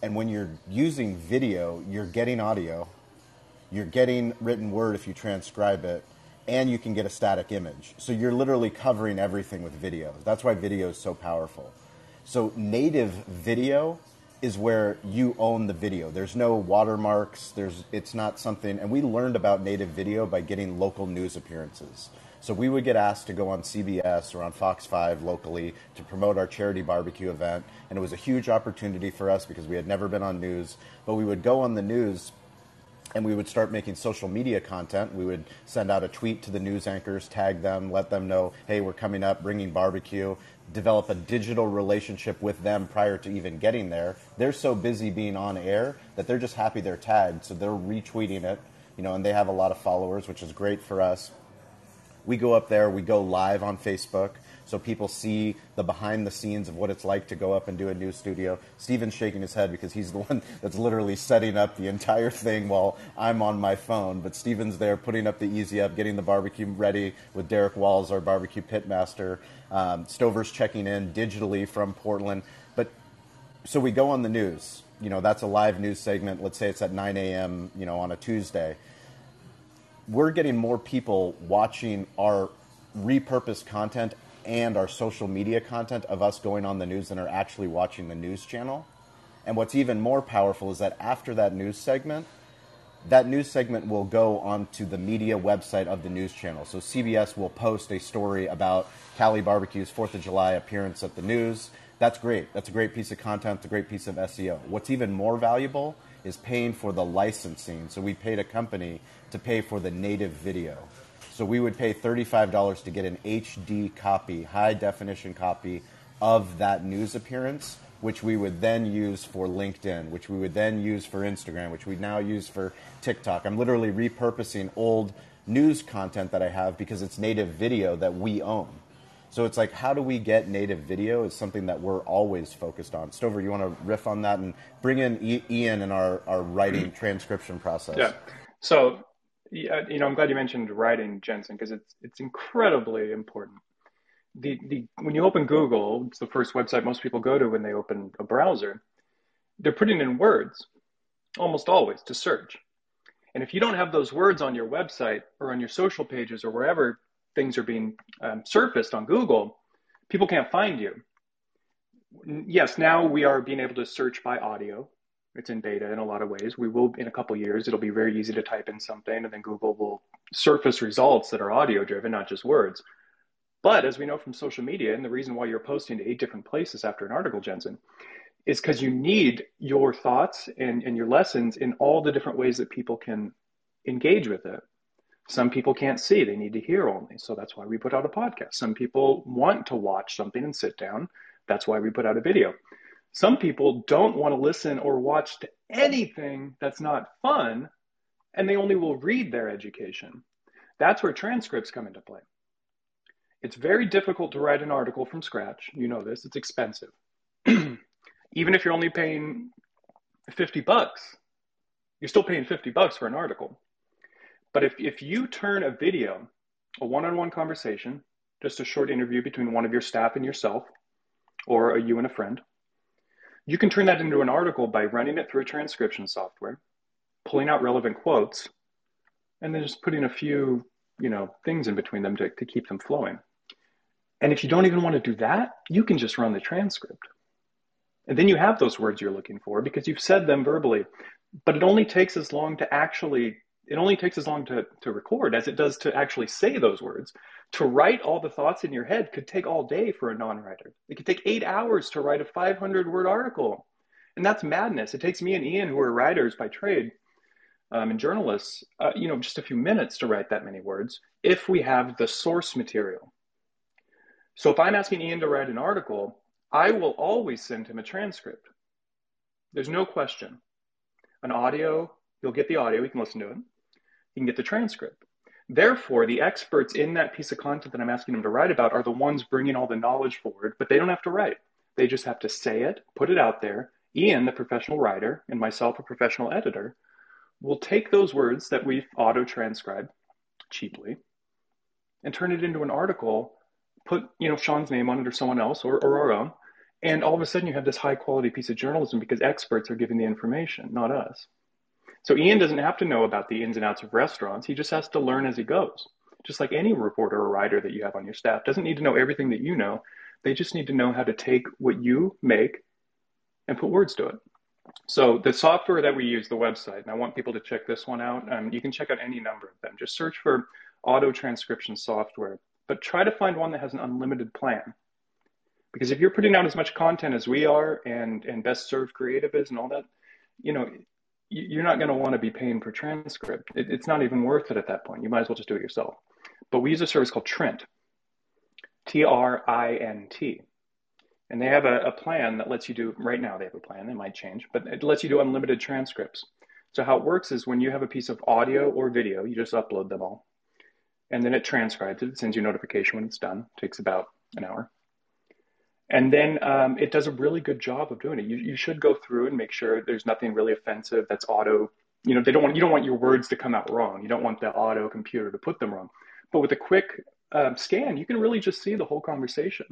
And when you're using video, you're getting audio you're getting written word if you transcribe it, and you can get a static image. So you're literally covering everything with video. That's why video is so powerful. So native video is where you own the video. There's no watermarks. There's it's not something and we learned about native video by getting local news appearances. So we would get asked to go on CBS or on Fox 5 locally to promote our charity barbecue event and it was a huge opportunity for us because we had never been on news, but we would go on the news and we would start making social media content. We would send out a tweet to the news anchors, tag them, let them know, hey, we're coming up, bringing barbecue, develop a digital relationship with them prior to even getting there. They're so busy being on air that they're just happy they're tagged, so they're retweeting it, you know, and they have a lot of followers, which is great for us. We go up there, we go live on Facebook so people see the behind the scenes of what it's like to go up and do a new studio. Steven's shaking his head because he's the one that's literally setting up the entire thing while I'm on my phone. But Steven's there putting up the easy up, getting the barbecue ready with Derek Walls, our barbecue pitmaster. Um, Stover's checking in digitally from Portland. But so we go on the news. You know, that's a live news segment. Let's say it's at 9 a.m. You know, on a Tuesday. We're getting more people watching our repurposed content and our social media content of us going on the news and are actually watching the news channel. And what's even more powerful is that after that news segment, that news segment will go onto the media website of the news channel. So CBS will post a story about Cali Barbecue's 4th of July appearance at the news. That's great. That's a great piece of content, it's a great piece of SEO. What's even more valuable is paying for the licensing. So we paid a company to pay for the native video. So we would pay $35 to get an HD copy, high definition copy of that news appearance, which we would then use for LinkedIn, which we would then use for Instagram, which we now use for TikTok. I'm literally repurposing old news content that I have because it's native video that we own. So it's like, how do we get native video is something that we're always focused on. Stover, you want to riff on that and bring in Ian in our, our writing transcription process? Yeah. So you know, I'm glad you mentioned writing, Jensen, because it's it's incredibly important. the, the when you open Google, it's the first website most people go to when they open a browser. They're putting in words almost always to search. And if you don't have those words on your website or on your social pages or wherever things are being um, surfaced on Google, people can't find you. Yes, now we are being able to search by audio. It's in beta in a lot of ways. We will, in a couple years, it'll be very easy to type in something and then Google will surface results that are audio driven, not just words. But as we know from social media, and the reason why you're posting to eight different places after an article, Jensen, is because you need your thoughts and, and your lessons in all the different ways that people can engage with it. Some people can't see, they need to hear only. So that's why we put out a podcast. Some people want to watch something and sit down. That's why we put out a video. Some people don't want to listen or watch to anything that's not fun, and they only will read their education. That's where transcripts come into play. It's very difficult to write an article from scratch. You know this, it's expensive. Even if you're only paying 50 bucks, you're still paying 50 bucks for an article. But if, if you turn a video, a one on one conversation, just a short interview between one of your staff and yourself, or a you and a friend, you can turn that into an article by running it through a transcription software, pulling out relevant quotes, and then just putting a few, you know, things in between them to, to keep them flowing. And if you don't even want to do that, you can just run the transcript. And then you have those words you're looking for because you've said them verbally. But it only takes as long to actually it only takes as long to, to record as it does to actually say those words. To write all the thoughts in your head could take all day for a non-writer. It could take eight hours to write a 500 word article. And that's madness. It takes me and Ian, who are writers by trade um, and journalists, uh, you know, just a few minutes to write that many words if we have the source material. So if I'm asking Ian to write an article, I will always send him a transcript. There's no question. An audio, you'll get the audio, you can listen to it you can get the transcript. Therefore, the experts in that piece of content that I'm asking them to write about are the ones bringing all the knowledge forward, but they don't have to write. They just have to say it, put it out there. Ian, the professional writer, and myself, a professional editor, will take those words that we've auto transcribed cheaply and turn it into an article, put you know Shawn's name on it or someone else or, or our own, and all of a sudden you have this high quality piece of journalism because experts are giving the information, not us. So Ian doesn't have to know about the ins and outs of restaurants. He just has to learn as he goes. Just like any reporter or writer that you have on your staff doesn't need to know everything that you know. They just need to know how to take what you make and put words to it. So the software that we use, the website, and I want people to check this one out. Um, you can check out any number of them. Just search for auto transcription software, but try to find one that has an unlimited plan. Because if you're putting out as much content as we are, and and best served creative is, and all that, you know, you're not going to want to be paying per transcript. It, it's not even worth it at that point. You might as well just do it yourself. But we use a service called Trint, T R I N T. And they have a, a, plan that lets you do, right now they have a plan, they might change, but it lets you do unlimited transcripts. So, how it works is when you have a piece of audio or video, you just upload them all. And then it transcribes it, it sends you notification when it's done. It takes about an hour. And then um, it does a really good job of doing it. You, you should go through and make sure there's nothing really offensive that's auto. You know, they don't want you don't want your words to come out wrong. You don't want the auto computer to put them wrong. But with a quick um, scan, you can really just see the whole conversation.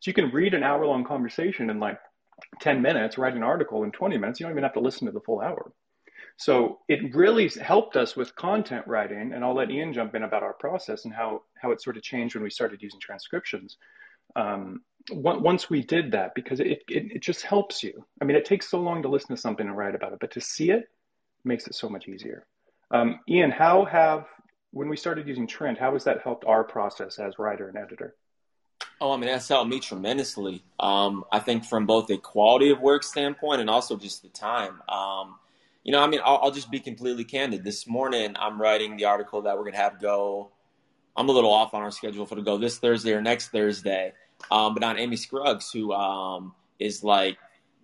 So you can read an hour long conversation in like 10 minutes, write an article in 20 minutes. You don't even have to listen to the full hour. So it really helped us with content writing, and I'll let Ian jump in about our process and how how it sort of changed when we started using transcriptions. Um, once we did that because it, it, it just helps you. I mean, it takes so long to listen to something and write about it, but to see it makes it so much easier. Um, Ian, how have when we started using Trint, how has that helped our process as writer and editor? Oh, I mean, that's helped me tremendously. Um, I think from both a quality of work standpoint and also just the time. Um, you know, I mean, I'll, I'll, just be completely candid. This morning, I'm writing the article that we're going to have go. I'm a little off on our schedule for to go this Thursday or next Thursday um, but on Amy Scruggs, who um, is like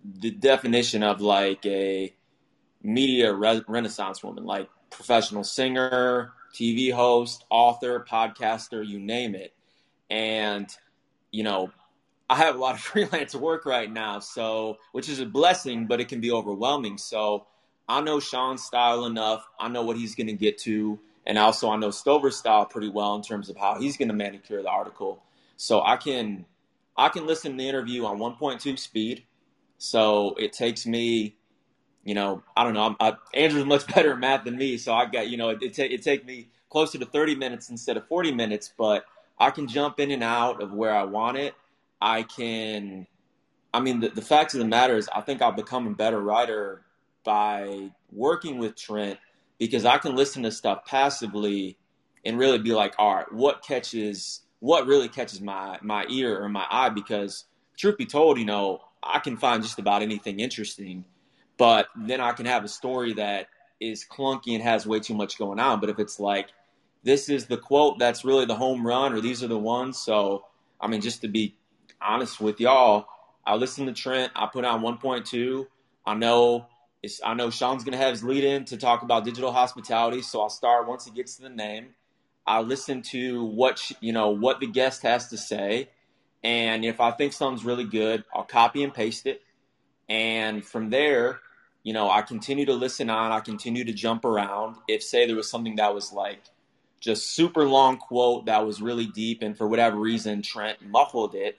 the definition of like a media re- renaissance woman, like professional singer, TV host, author, podcaster, you name it. And, you know, I have a lot of freelance work right now, so which is a blessing, but it can be overwhelming. So I know Shawn's style enough. I know what he's going to get to, and also I know Stover's style pretty well in terms of how he's going to manicure the article. So I can I can listen to the interview on 1.2 speed. So it takes me, you know, I don't know. I, Andrew's much better at math than me, so I got you know it it, ta- it take me closer to 30 minutes instead of 40 minutes, but I can jump in and out of where I want it. I can. I mean, the, the fact of the matter is, I think I've become a better writer by working with Trint because I can listen to stuff passively and really be like, all right, what catches, what really catches my my ear or my eye? Because truth be told, you know, I can find just about anything interesting, but then I can have a story that is clunky and has way too much going on. But if it's like, this is the quote that's really the home run, or these are the ones. So, I mean, just to be honest with y'all, I listen to Trint. I put on 1.2. I know it's, I know Shawn's to have his lead in to talk about digital hospitality, so I'll start once he gets to the name. I listen to what you know what the guest has to say, and if I think something's really good, I'll copy and paste it. And from there, you know, I continue to listen on. I continue to jump around. If say there was something that was like just super long quote that was really deep, and for whatever reason Trint muffled it,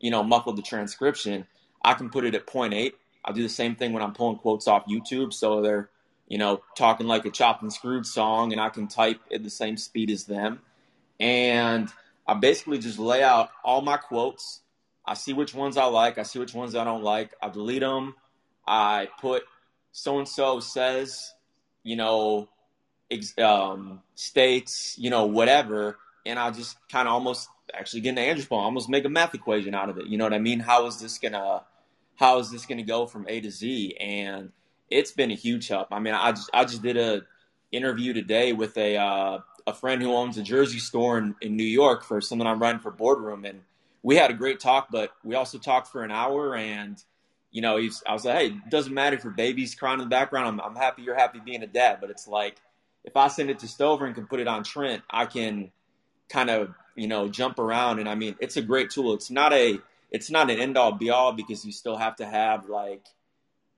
you know, muffled the transcription, I can put it at point eight I do the same thing when I'm pulling quotes off YouTube. So they're, you know, talking like a chopped and screwed song, and I can type at the same speed as them. And I basically just lay out all my quotes. I see which ones I like. I see which ones I don't like. I delete them. I put so and so says, you know, ex- um, states, you know, whatever. And I just kind of almost actually get an Andrew's poem, almost make a math equation out of it. You know what I mean? How is this to how is this to go from A to Z? And it's been a huge help. I mean, I just I just did a interview today with a uh, a friend who owns a jersey store in, in New York for something I'm writing for Boardroom, and we had a great talk. But we also talked for an hour, and you know, he's I was like, hey, it doesn't matter if your baby's crying in the background. I'm, I'm happy you're happy being a dad, but it's like if I send it to Stover and can put it on Trint, I can kind of you know jump around, and I mean, it's a great tool. It's not a it's not an end all be all because you still have to have like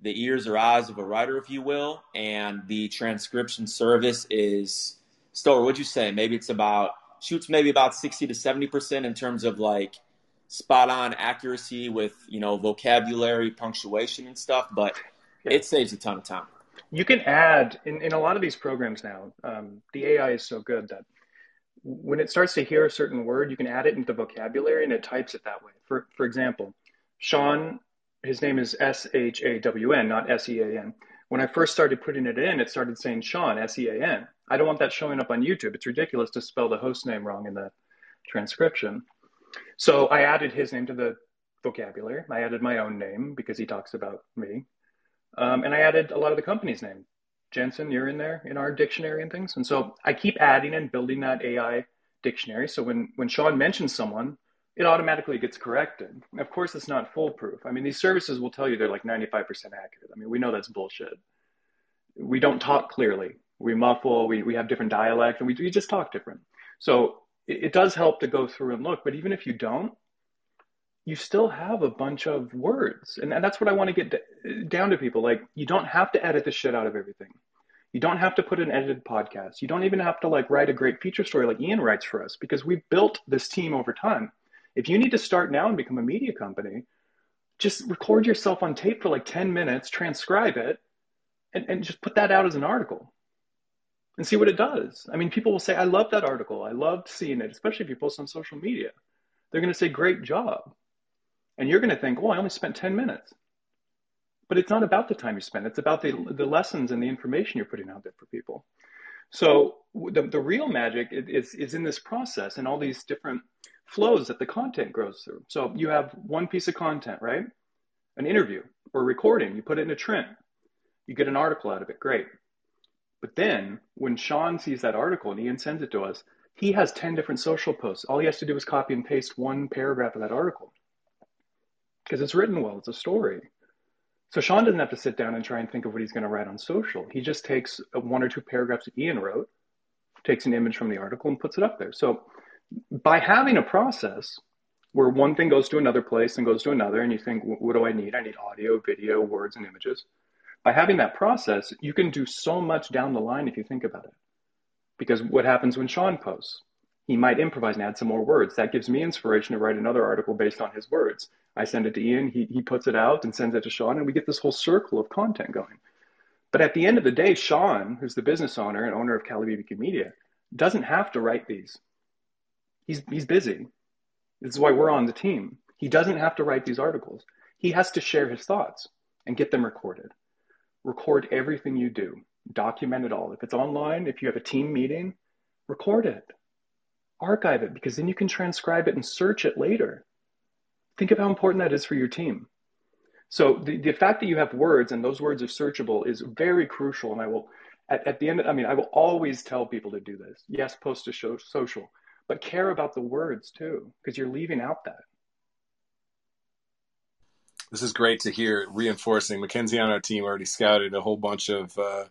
the ears or eyes of a writer, if you will, and the transcription service is still. What'd you say? Maybe it's about shoots maybe about sixty to seventy percent in terms of like spot on accuracy with you know vocabulary, punctuation, and stuff, but yeah. it saves a ton of time. You can add in, in a lot of these programs now. Um, the AI is so good that when it starts to hear a certain word, you can add it into the vocabulary and it types it that way. For, for example, Shawn, his name is S H A W N, not S E A N. When I first started putting it in, it started saying Sean, S E A N. I don't want that showing up on YouTube. It's ridiculous to spell the host name wrong in the transcription. So I added his name to the vocabulary. I added my own name because he talks about me. Um, and I added a lot of the company's name. Jensen, you're in there in our dictionary and things. And so I keep adding and building that AI dictionary. So when, when Shawn mentions someone, it automatically gets corrected. Of course, it's not foolproof. I mean, these services will tell you they're like 95% accurate. I mean, we know that's bullshit. We don't talk clearly. We muffle, we, we have different dialects, and we, we just talk different. So it, it does help to go through and look. But even if you don't, you still have a bunch of words. And, and that's what I want to get d- down to people. Like, you don't have to edit the shit out of everything. You don't have to put an edited podcast. You don't even have to like write a great feature story like Ian writes for us because we've built this team over time. If you need to start now and become a media company, just record yourself on tape for like 10 minutes, transcribe it, and, and just put that out as an article and see what it does. I mean, people will say, I love that article. I loved seeing it, especially if you post on social media. They're going to say, great job. And you're going to think, oh, I only spent 10 minutes. But it's not about the time you spend. It's about the, the lessons and the information you're putting out there for people. So the, the real magic is, is in this process and all these different flows that the content grows through. So you have one piece of content, right? An interview or recording, you put it in a Trint, you get an article out of it, great. But then when Shawn sees that article and Ian sends it to us, he has 10 different social posts. All he has to do is copy and paste one paragraph of that article because it's written well, it's a story. So Shawn doesn't have to sit down and try and think of what he's going to write on social. He just takes uh, one or two paragraphs that Ian wrote, takes an image from the article, and puts it up there. So by having a process where one thing goes to another place and goes to another, and you think, what do I need? I need audio, video, words, and images. By having that process, you can do so much down the line if you think about it. Because what happens when Shawn posts? He might improvise and add some more words. That gives me inspiration to write another article based on his words. I send it to Ian, he, he puts it out and sends it to Shawn, and we get this whole circle of content going. But at the end of the day, Shawn, who's the business owner and owner of Cali BBQ Media, doesn't have to write these. He's, he's busy. This is why we're on the team. He doesn't have to write these articles. He has to share his thoughts and get them recorded. Record everything you do, document it all. If it's online, if you have a team meeting, record it, archive it, because then you can transcribe it and search it later. Think of how important that is for your team. So the, the fact that you have words and those words are searchable is very crucial. And I will, at, at the end, I mean, I will always tell people to do this. Yes, post to show social, but care about the words too, because you're leaving out that. This is great to hear reinforcing. Mackenzie on our team already scouted a whole bunch of uh,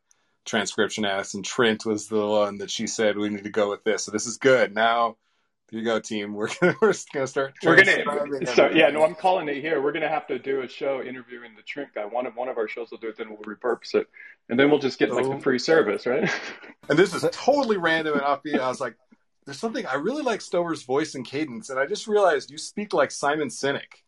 transcription asks, and Trint was the one that she said we need to go with this. So this is good. Now here you go, team. We're gonna we're gonna start. We're gonna so yeah. No, I'm calling it here. We're gonna have to do a show interviewing the Trint guy. One of one of our shows will do it. Then we'll repurpose it, and then we'll just get like the free service, right? and this is totally random and offbeat. I was like, "There's something I really like Stover's voice and cadence," and I just realized you speak like Simon Sinek.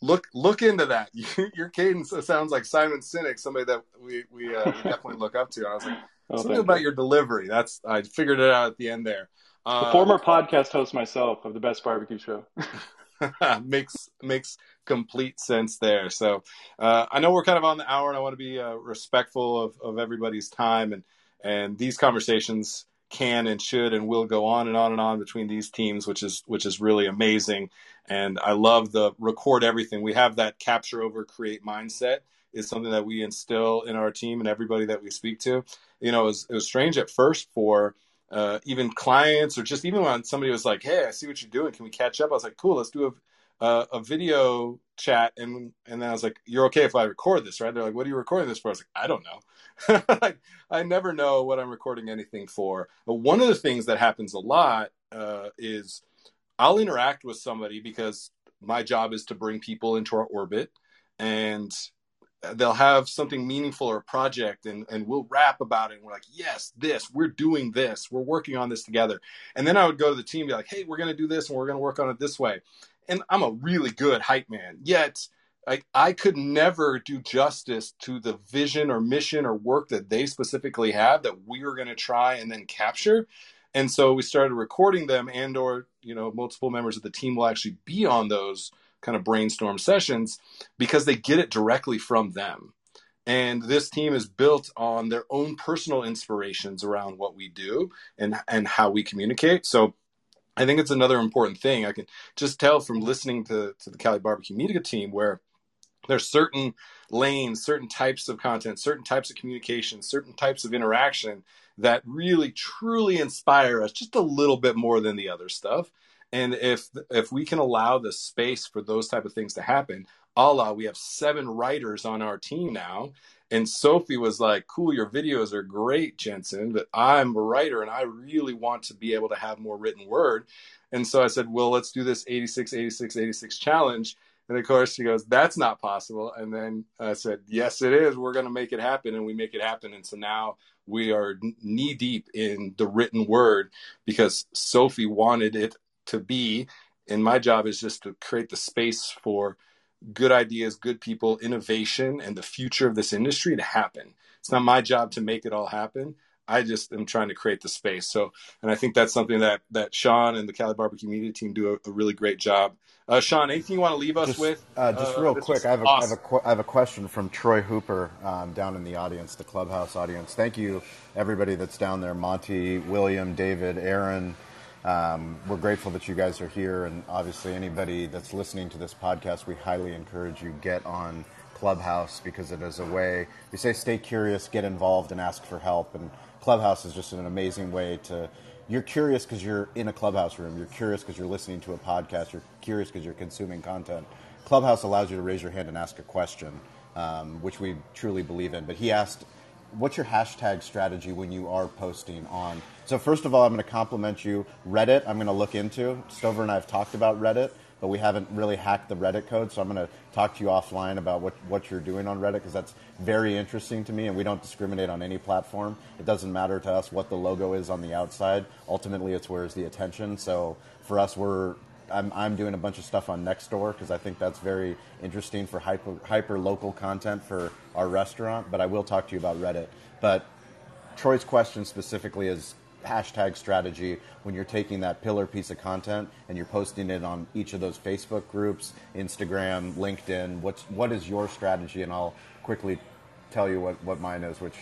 Look look into that. Your cadence sounds like Simon Sinek, somebody that we we, uh, we definitely look up to. And I was like, oh, something about you. your delivery. That's I figured it out at the end there. Uh, the former podcast host myself of the Best Barbecue Show. makes makes complete sense there. So uh, I know we're kind of on the hour, and I want to be uh, respectful of, of everybody's time, and and these conversations can and should and will go on and on and on between these teams, which is which is really amazing. And I love the record everything. We have that capture over create mindset is something that we instill in our team and everybody that we speak to. You know, it was, it was strange at first for uh, even clients or just even when somebody was like, "Hey, I see what you're doing. Can we catch up?" I was like, "Cool, let's do a a, a video chat." And and then I was like, "You're okay if I record this, right?" They're like, "What are you recording this for?" I was like, "I don't know. I never know what I'm recording anything for." But one of the things that happens a lot uh, is I'll interact with somebody because my job is to bring people into our orbit and they'll have something meaningful or a project and, and we'll rap about it and we're like yes this we're doing this we're working on this together and then i would go to the team and be like hey we're going to do this and we're going to work on it this way and i'm a really good hype man yet I, I could never do justice to the vision or mission or work that they specifically have that we are going to try and then capture and so we started recording them and or you know multiple members of the team will actually be on those kind of brainstorm sessions because they get it directly from them. And this team is built on their own personal inspirations around what we do and and how we communicate. So I think it's another important thing. I can just tell from listening to, to the Cali Barbecue Media team where there's certain lanes, certain types of content, certain types of communication, certain types of interaction that really truly inspire us just a little bit more than the other stuff. And if if we can allow the space for those type of things to happen, Allah, we have seven writers on our team now. And Sophie was like, Cool, your videos are great, Jensen, but I'm a writer and I really want to be able to have more written word. And so I said, Well, let's do this 86, 86, 86 challenge. And of course, she goes, That's not possible. And then I said, Yes, it is. We're going to make it happen. And we make it happen. And so now we are knee deep in the written word because Sophie wanted it to be. And my job is just to create the space for good ideas, good people, innovation, and the future of this industry to happen. It's not my job to make it all happen. I just am trying to create the space. So, and I think that's something that that Shawn and the Cali Barbecue Media team do a, a really great job. Uh, Shawn, anything you want to leave us just, with? Uh, just uh, real quick, I have, a, awesome. I, have a, I have a question from Troy Hooper um, down in the audience, the clubhouse audience. Thank you, everybody that's down there Monty, William, David, Aaron. Um, we're grateful that you guys are here, and obviously, anybody that's listening to this podcast, we highly encourage you get on Clubhouse because it is a way. We say stay curious, get involved, and ask for help. And Clubhouse is just an amazing way to. You're curious because you're in a clubhouse room. You're curious because you're listening to a podcast. You're curious because you're consuming content. Clubhouse allows you to raise your hand and ask a question, um, which we truly believe in. But he asked what's your hashtag strategy when you are posting on? So first of all, I'm going to compliment you. Reddit, I'm going to look into. Stover and I have talked about Reddit, but we haven't really hacked the Reddit code. So I'm going to talk to you offline about what, what you're doing on Reddit because that's very interesting to me. And we don't discriminate on any platform. It doesn't matter to us what the logo is on the outside. Ultimately, it's where's the attention. So for us, we're I'm, I'm doing a bunch of stuff on Nextdoor because I think that's very interesting for hyper, hyper local content for our restaurant. But I will talk to you about Reddit. But Troy's question specifically is hashtag strategy when you're taking that pillar piece of content and you're posting it on each of those Facebook groups, Instagram, LinkedIn. What's what is your strategy? And I'll quickly tell you what, what mine is, which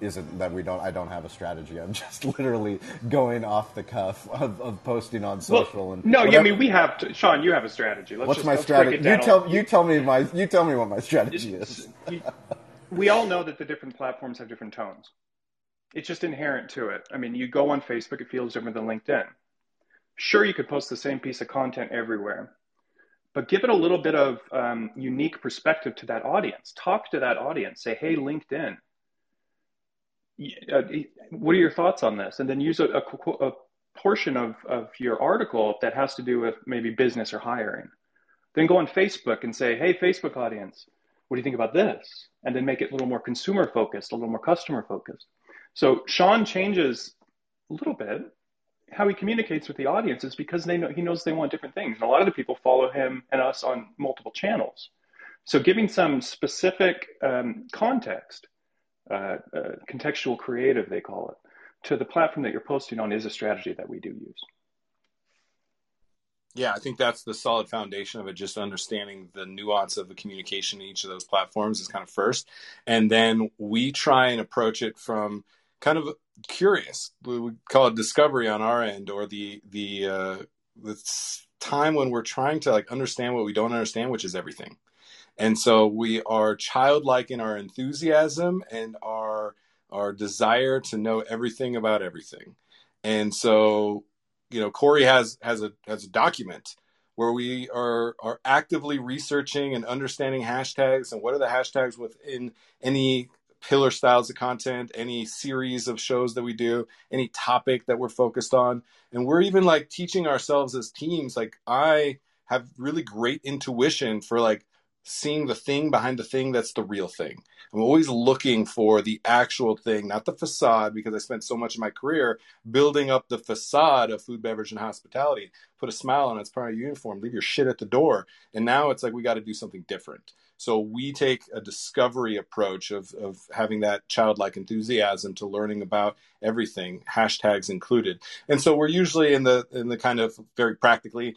isn't that we don't I don't have a strategy. I'm just literally going off the cuff of, of posting on social well, and no. Whatever. I mean we have to, Shawn. You have a strategy. Let's What's just, my strategy? You tell you tell me my you tell me what my strategy is. we all know that the different platforms have different tones. It's just inherent to it. I mean, you go on Facebook, it feels different than LinkedIn. Sure, you could post the same piece of content everywhere, but give it a little bit of um, unique perspective to that audience. Talk to that audience. Say, hey, LinkedIn, uh, what are your thoughts on this? And then use a, a, a portion of, of your article that has to do with maybe business or hiring. Then go on Facebook and say, hey, Facebook audience, what do you think about this? And then make it a little more consumer focused, a little more customer focused. So Shawn changes a little bit how he communicates with the audience is because they know he knows they want different things. And a lot of the people follow him and us on multiple channels. So giving some specific um, context, uh, uh, contextual creative, they call it, to the platform that you're posting on is a strategy that we do use. Yeah, I think that's the solid foundation of it. Just understanding the nuance of the communication in each of those platforms is kind of first. And then we try and approach it from kind of curious. We call it discovery on our end, or the the uh, the time when we're trying to like understand what we don't understand, which is everything. And so we are childlike in our enthusiasm and our our desire to know everything about everything. And so, you know, Corey has has a has a document where we are are actively researching and understanding hashtags and what are the hashtags within any pillar styles of content, any series of shows that we do, any topic that we're focused on. And we're even like teaching ourselves as teams. Like I have really great intuition for like seeing the thing behind the thing that's the real thing. I'm always looking for the actual thing, not the facade, because I spent so much of my career building up the facade of food, beverage, and hospitality. Put a smile on it's part of your uniform, leave your shit at the door. And now it's like we got to do something different. So we take a discovery approach of, of having that childlike enthusiasm to learning about everything, hashtags included. And so we're usually in the in the kind of very practically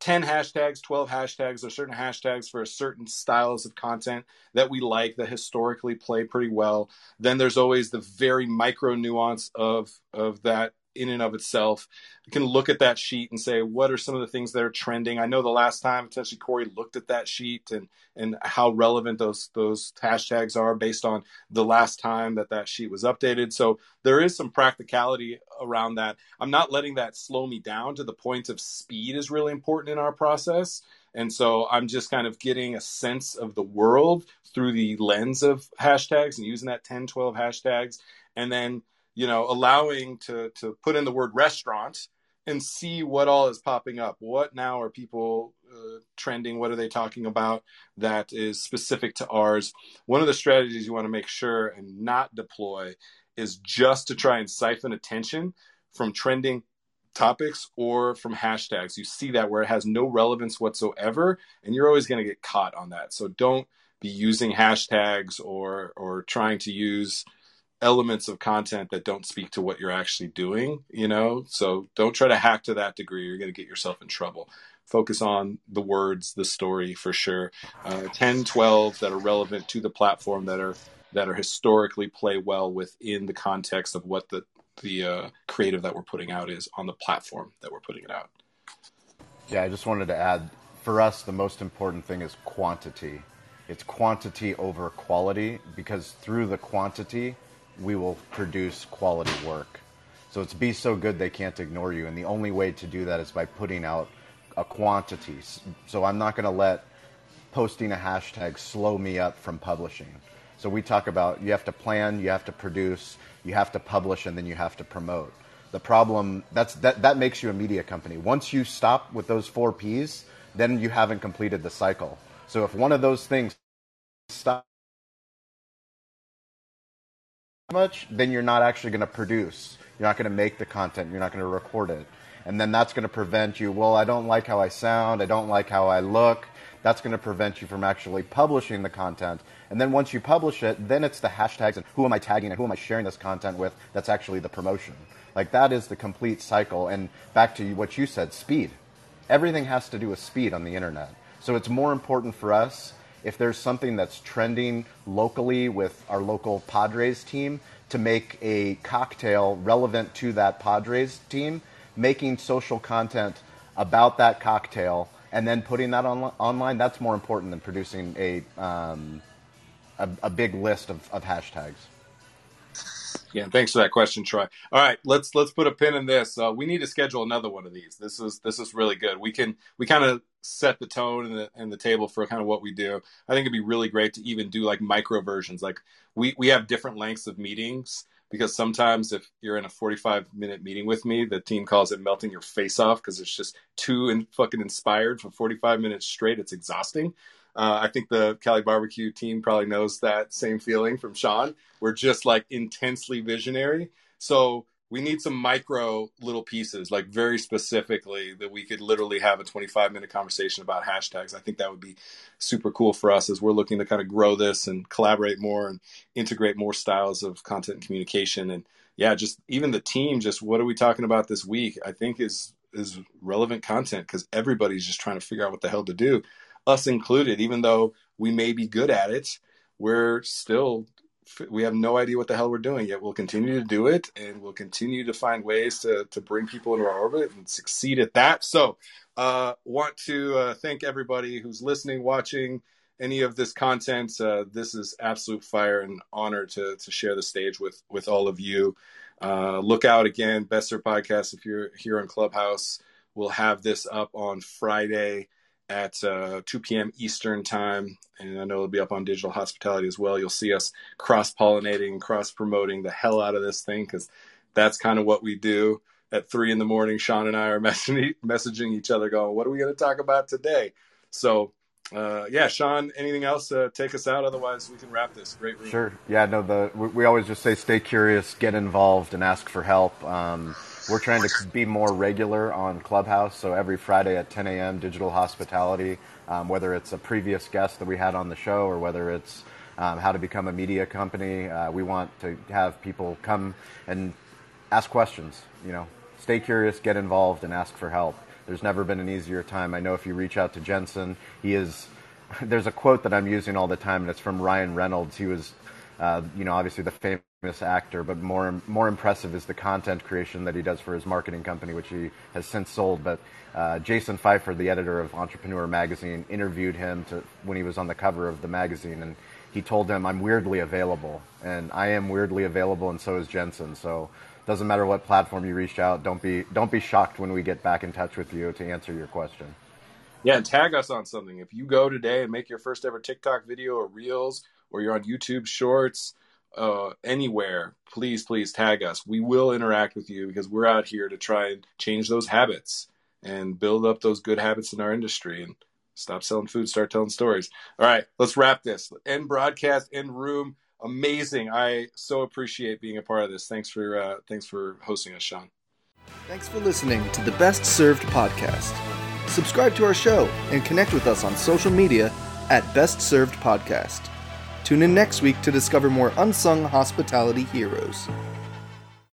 10 hashtags, 12 hashtags, or certain hashtags for certain styles of content that we like that historically play pretty well. Then there's always the very micro nuance of of that in and of itself. Can look at that sheet and say, what are some of the things that are trending? I know the last time potentially Corey looked at that sheet and and how relevant those those hashtags are based on the last time that that sheet was updated. So there is some practicality around that. I'm not letting that slow me down to the point of speed is really important in our process. And so I'm just kind of getting a sense of the world through the lens of hashtags and using that 10, 12 hashtags. And then you know, allowing to to put in the word restaurant and see what all is popping up. What now are people uh, trending? What are they talking about that is specific to ours? One of the strategies you want to make sure and not deploy is just to try and siphon attention from trending topics or from hashtags. You see that where it has no relevance whatsoever, and you're always going to get caught on that. So don't be using hashtags or or trying to use elements of content that don't speak to what you're actually doing, you know? So don't try to hack to that degree. You're going to get yourself in trouble. Focus on the words, the story for sure. Uh, 10, 12 that are relevant to the platform that are that are historically play well within the context of what the the uh, creative that we're putting out is on the platform that we're putting it out. Yeah, I just wanted to add for us the most important thing is quantity. It's quantity over quality because through the quantity we will produce quality work. So it's be so good they can't ignore you. And the only way to do that is by putting out a quantity. So I'm not going to let posting a hashtag slow me up from publishing. So we talk about you have to plan, you have to produce, you have to publish, and then you have to promote. The problem that's that that makes you a media company. Once you stop with those four P's, then you haven't completed the cycle. So if one of those things stops much, then you're not actually going to produce. You're not going to make the content. You're not going to record it. And then that's going to prevent you. Well, I don't like how I sound. I don't like how I look. That's going to prevent you from actually publishing the content. And then once you publish it, then it's the hashtags and who am I tagging and who am I sharing this content with that's actually the promotion. Like that is the complete cycle. And back to what you said, speed. Everything has to do with speed on the internet. So it's more important for us if there's something that's trending locally with our local Padres team to make a cocktail relevant to that Padres team, making social content about that cocktail and then putting that on, online, that's more important than producing a, um, a, a, big list of, of hashtags. Yeah, thanks for that question, Troy. All right, let's let's put a pin in this. Uh, we need to schedule another one of these. This is this is really good. We can we kind of set the tone and the, and the table for kind of what we do. I think it'd be really great to even do like micro versions. Like we we have different lengths of meetings because sometimes if you're in a 45 minute meeting with me, the team calls it melting your face off because it's just too and fucking inspired for 45 minutes straight. It's exhausting. Uh, I think the Cali Barbecue team probably knows that same feeling from Shawn. We're just like intensely visionary. So we need some micro little pieces, like very specifically that we could literally have a 25 minute conversation about hashtags. I think that would be super cool for us as we're looking to kind of grow this and collaborate more and integrate more styles of content and communication. And yeah, just even the team, just what are we talking about this week? I think is is relevant content because everybody's just trying to figure out what the hell to do us included, even though we may be good at it, we're still we have no idea what the hell we're doing yet. We'll continue to do it, and we'll continue to find ways to to bring people into our orbit and succeed at that. So, uh, want to uh, thank everybody who's listening, watching any of this content. Uh, this is absolute fire and honor to to share the stage with with all of you. Uh, look out again, Best Served Podcast. If you're here on Clubhouse, we'll have this up on Friday at uh, 2 p.m. Eastern time, and I know it'll be up on Digital Hospitality as well. You'll see us cross pollinating, cross promoting the hell out of this thing because that's kind of what we do. At three in the morning, Shawn and I are messaging, each other, going, "What are we going to talk about today?" So, uh, yeah, Shawn, anything else to take us out? Otherwise, we can wrap this. Great room. Sure. Yeah. No. The we, we always just say, stay curious, get involved, and ask for help. Um, we're trying to be more regular on Clubhouse. So every Friday at 10 a.m., digital hospitality, um, whether it's a previous guest that we had on the show or whether it's um, how to become a media company, uh, we want to have people come and ask questions. You know, stay curious, get involved, and ask for help. There's never been an easier time. I know if you reach out to Jensen, he is. There's a quote that I'm using all the time, and it's from Ryan Reynolds. He was, uh, you know, obviously the famous actor, but more more impressive is the content creation that he does for his marketing company, which he has since sold. But uh, Jason Feifer, the editor of Entrepreneur Magazine, interviewed him to, when he was on the cover of the magazine, and he told him, "I'm weirdly available, and I am weirdly available, and so is Jensen. So." Doesn't matter what platform you reach out. Don't be don't be shocked when we get back in touch with you to answer your question. Yeah, and tag us on something. If you go today and make your first ever TikTok video or Reels, or you're on YouTube Shorts, uh, anywhere, please, please tag us. We will interact with you because we're out here to try and change those habits and build up those good habits in our industry and stop selling food, start telling stories. All right, let's wrap this. End broadcast, end room. Amazing. I so appreciate being a part of this. Thanks for uh, thanks for hosting us, Shawn. Thanks for listening to the Best Served podcast. Subscribe to our show and connect with us on social media at Best Served Podcast. Tune in next week to discover more unsung hospitality heroes.